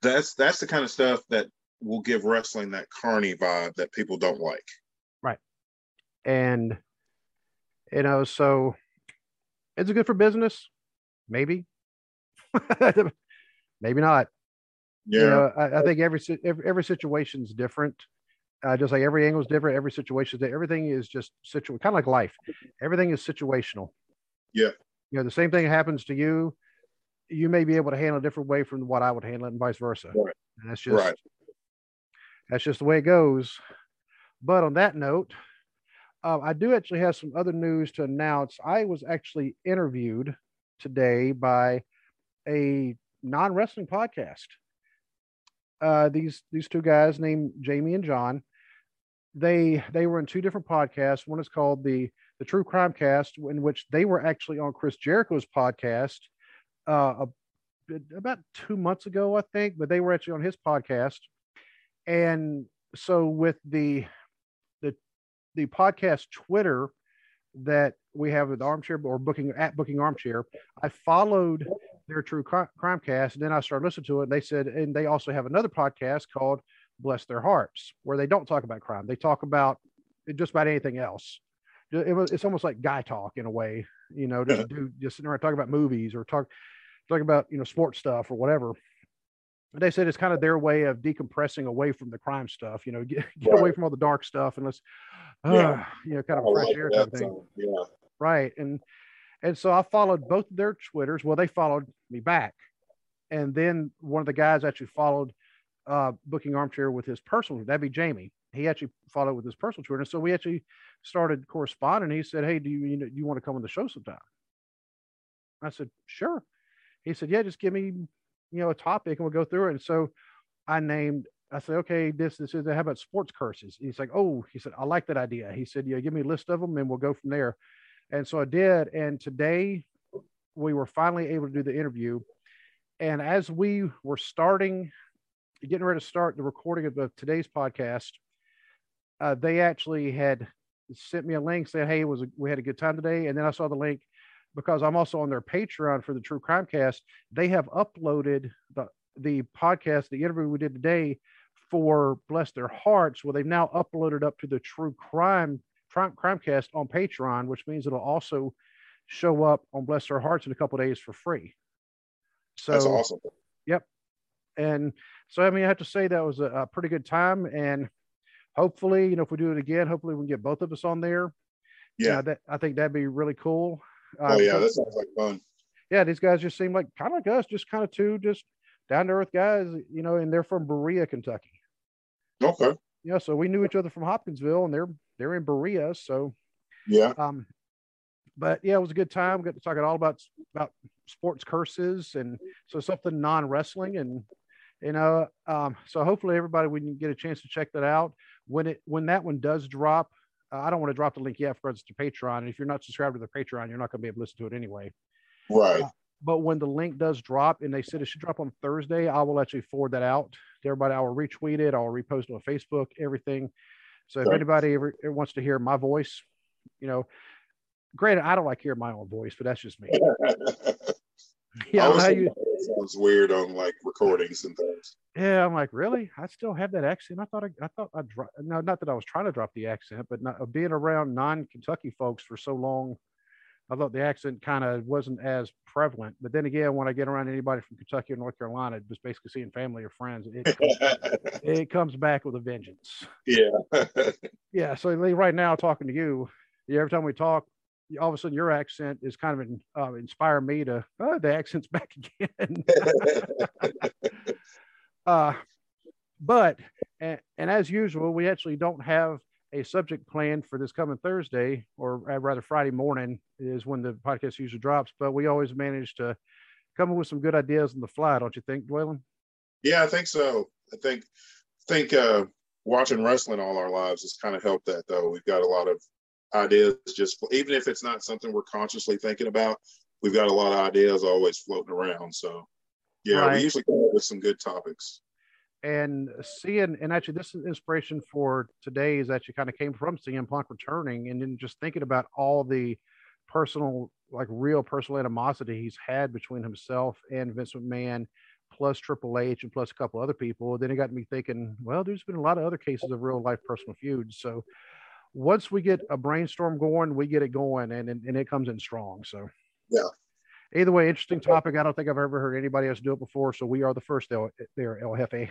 That's that's the kind of stuff that will give wrestling that carny vibe that people don't like. Right, and you know, so is it good for business? Maybe, maybe not. Yeah, you know, I, I think every, every every situation is different uh, just like every angle is different, every situation is different. everything is just situ kind of like life. Everything is situational. Yeah. You know, the same thing happens to you. You may be able to handle a different way from what I would handle it, and vice versa. Right. And that's just right. that's just the way it goes. But on that note, uh, I do actually have some other news to announce. I was actually interviewed today by a non wrestling podcast. Uh, these these two guys named Jamie and John they they were in two different podcasts. One is called the the True Crime Cast, in which they were actually on Chris Jericho's podcast uh, about two months ago, I think. But they were actually on his podcast, and so with the the the podcast Twitter that we have with Armchair or booking at Booking Armchair, I followed their True Crime Cast, and then I started listening to it. And they said, and they also have another podcast called bless their hearts, where they don't talk about crime. They talk about just about anything else. It was, it's almost like guy talk in a way, you know, just do just sitting around talking about movies or talk talking about you know sports stuff or whatever. they said it's kind of their way of decompressing away from the crime stuff, you know, get, get right. away from all the dark stuff and let's, uh, yeah. you know, kind of fresh air type thing. Yeah. Right. And and so I followed both of their Twitters. Well, they followed me back. And then one of the guys actually followed uh, booking armchair with his personal. That'd be Jamie. He actually followed with his personal and so we actually started corresponding. He said, "Hey, do you you, know, you want to come on the show sometime?" I said, "Sure." He said, "Yeah, just give me you know a topic, and we'll go through it." And so I named. I said, "Okay, this this is how about sports curses?" He's like, "Oh," he said, "I like that idea." He said, "Yeah, give me a list of them, and we'll go from there." And so I did. And today we were finally able to do the interview. And as we were starting getting ready to start the recording of, today's podcast, uh, they actually had sent me a link saying, "Hey, it was a, we had a good time today," and then I saw the link because I'm also on their Patreon for the True Crime Cast. They have uploaded the the podcast, the interview we did today for Bless Their Hearts. Well, they've now uploaded up to the True Crime Crime Crimecast on Patreon, which means it'll also show up on Bless Their Hearts in a couple days for free. So that's awesome. Yep. And so, I mean, I have to say that was a, a pretty good time. And hopefully, you know, if we do it again, hopefully we can get both of us on there. Yeah. Uh, that, I think that'd be really cool. Uh, oh, yeah. That sounds like fun. yeah, these guys just seem like kind of like us, just kind of two just down to earth guys, you know, and they're from Berea, Kentucky. Okay. Yeah, so we knew each other from Hopkinsville, and they're they're in Berea. So Yeah. um, but yeah, it was a good time. We got to talk about all about about sports curses and so something non wrestling and you know um, so hopefully everybody we can get a chance to check that out when it when that one does drop. Uh, I don't want to drop the link yet for us to Patreon. And if you're not subscribed to the Patreon, you're not going to be able to listen to it anyway. Right. But when the link does drop, and they said it should drop on Thursday, I will actually forward that out to everybody. I will retweet it. I'll repost it on Facebook, everything. So if Right. anybody ever, ever wants to hear my voice, you know, granted, I don't like hearing my own voice, but that's just me. Yeah, I I don't know always how think you, that sounds weird on like recordings and things. yeah, I'm like, really? I still have that accent. I thought I, I thought I dro- no, not that I was trying to drop the accent, but not, being around non-Kentucky folks for so long, I thought the accent kind of wasn't as prevalent. But then again, when I get around anybody from Kentucky or North Carolina, just basically seeing family or friends, it it comes back with a vengeance. yeah. Yeah. So Lee, right now, talking to you, yeah, every time we talk, all of a sudden your accent is kind of in, uh, inspire me to oh, the accent's back again. uh, but and, and as usual, we actually don't have a subject planned for this coming Thursday, or uh, rather Friday morning is when the podcast usually drops. But we always manage to come up with some good ideas on the fly, don't you think, Dwaylen? yeah, I think so. I think think uh watching wrestling all our lives has kind of helped that though. We've got a lot of ideas just even if it's not something we're consciously thinking about, we've got a lot of ideas always floating around. So yeah, Right. we usually come up with some good topics. and seeing and actually this is inspiration for today is actually kind of came from CM Punk returning and then just thinking about all the personal like real personal animosity he's had between himself and Vince McMahon plus Triple H and plus a couple other people then it got me thinking well there's been a lot of other cases of real life personal feuds so once we get a brainstorm going we get it going and and, and it comes in strong so Yeah. either way interesting topic I don't think I've ever heard anybody else do it before so we are the first there there El Jefe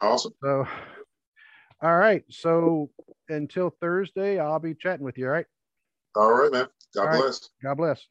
Awesome. so, all right. So until Thursday, I'll be chatting with you. All right. All right, man. God All right. bless. God bless.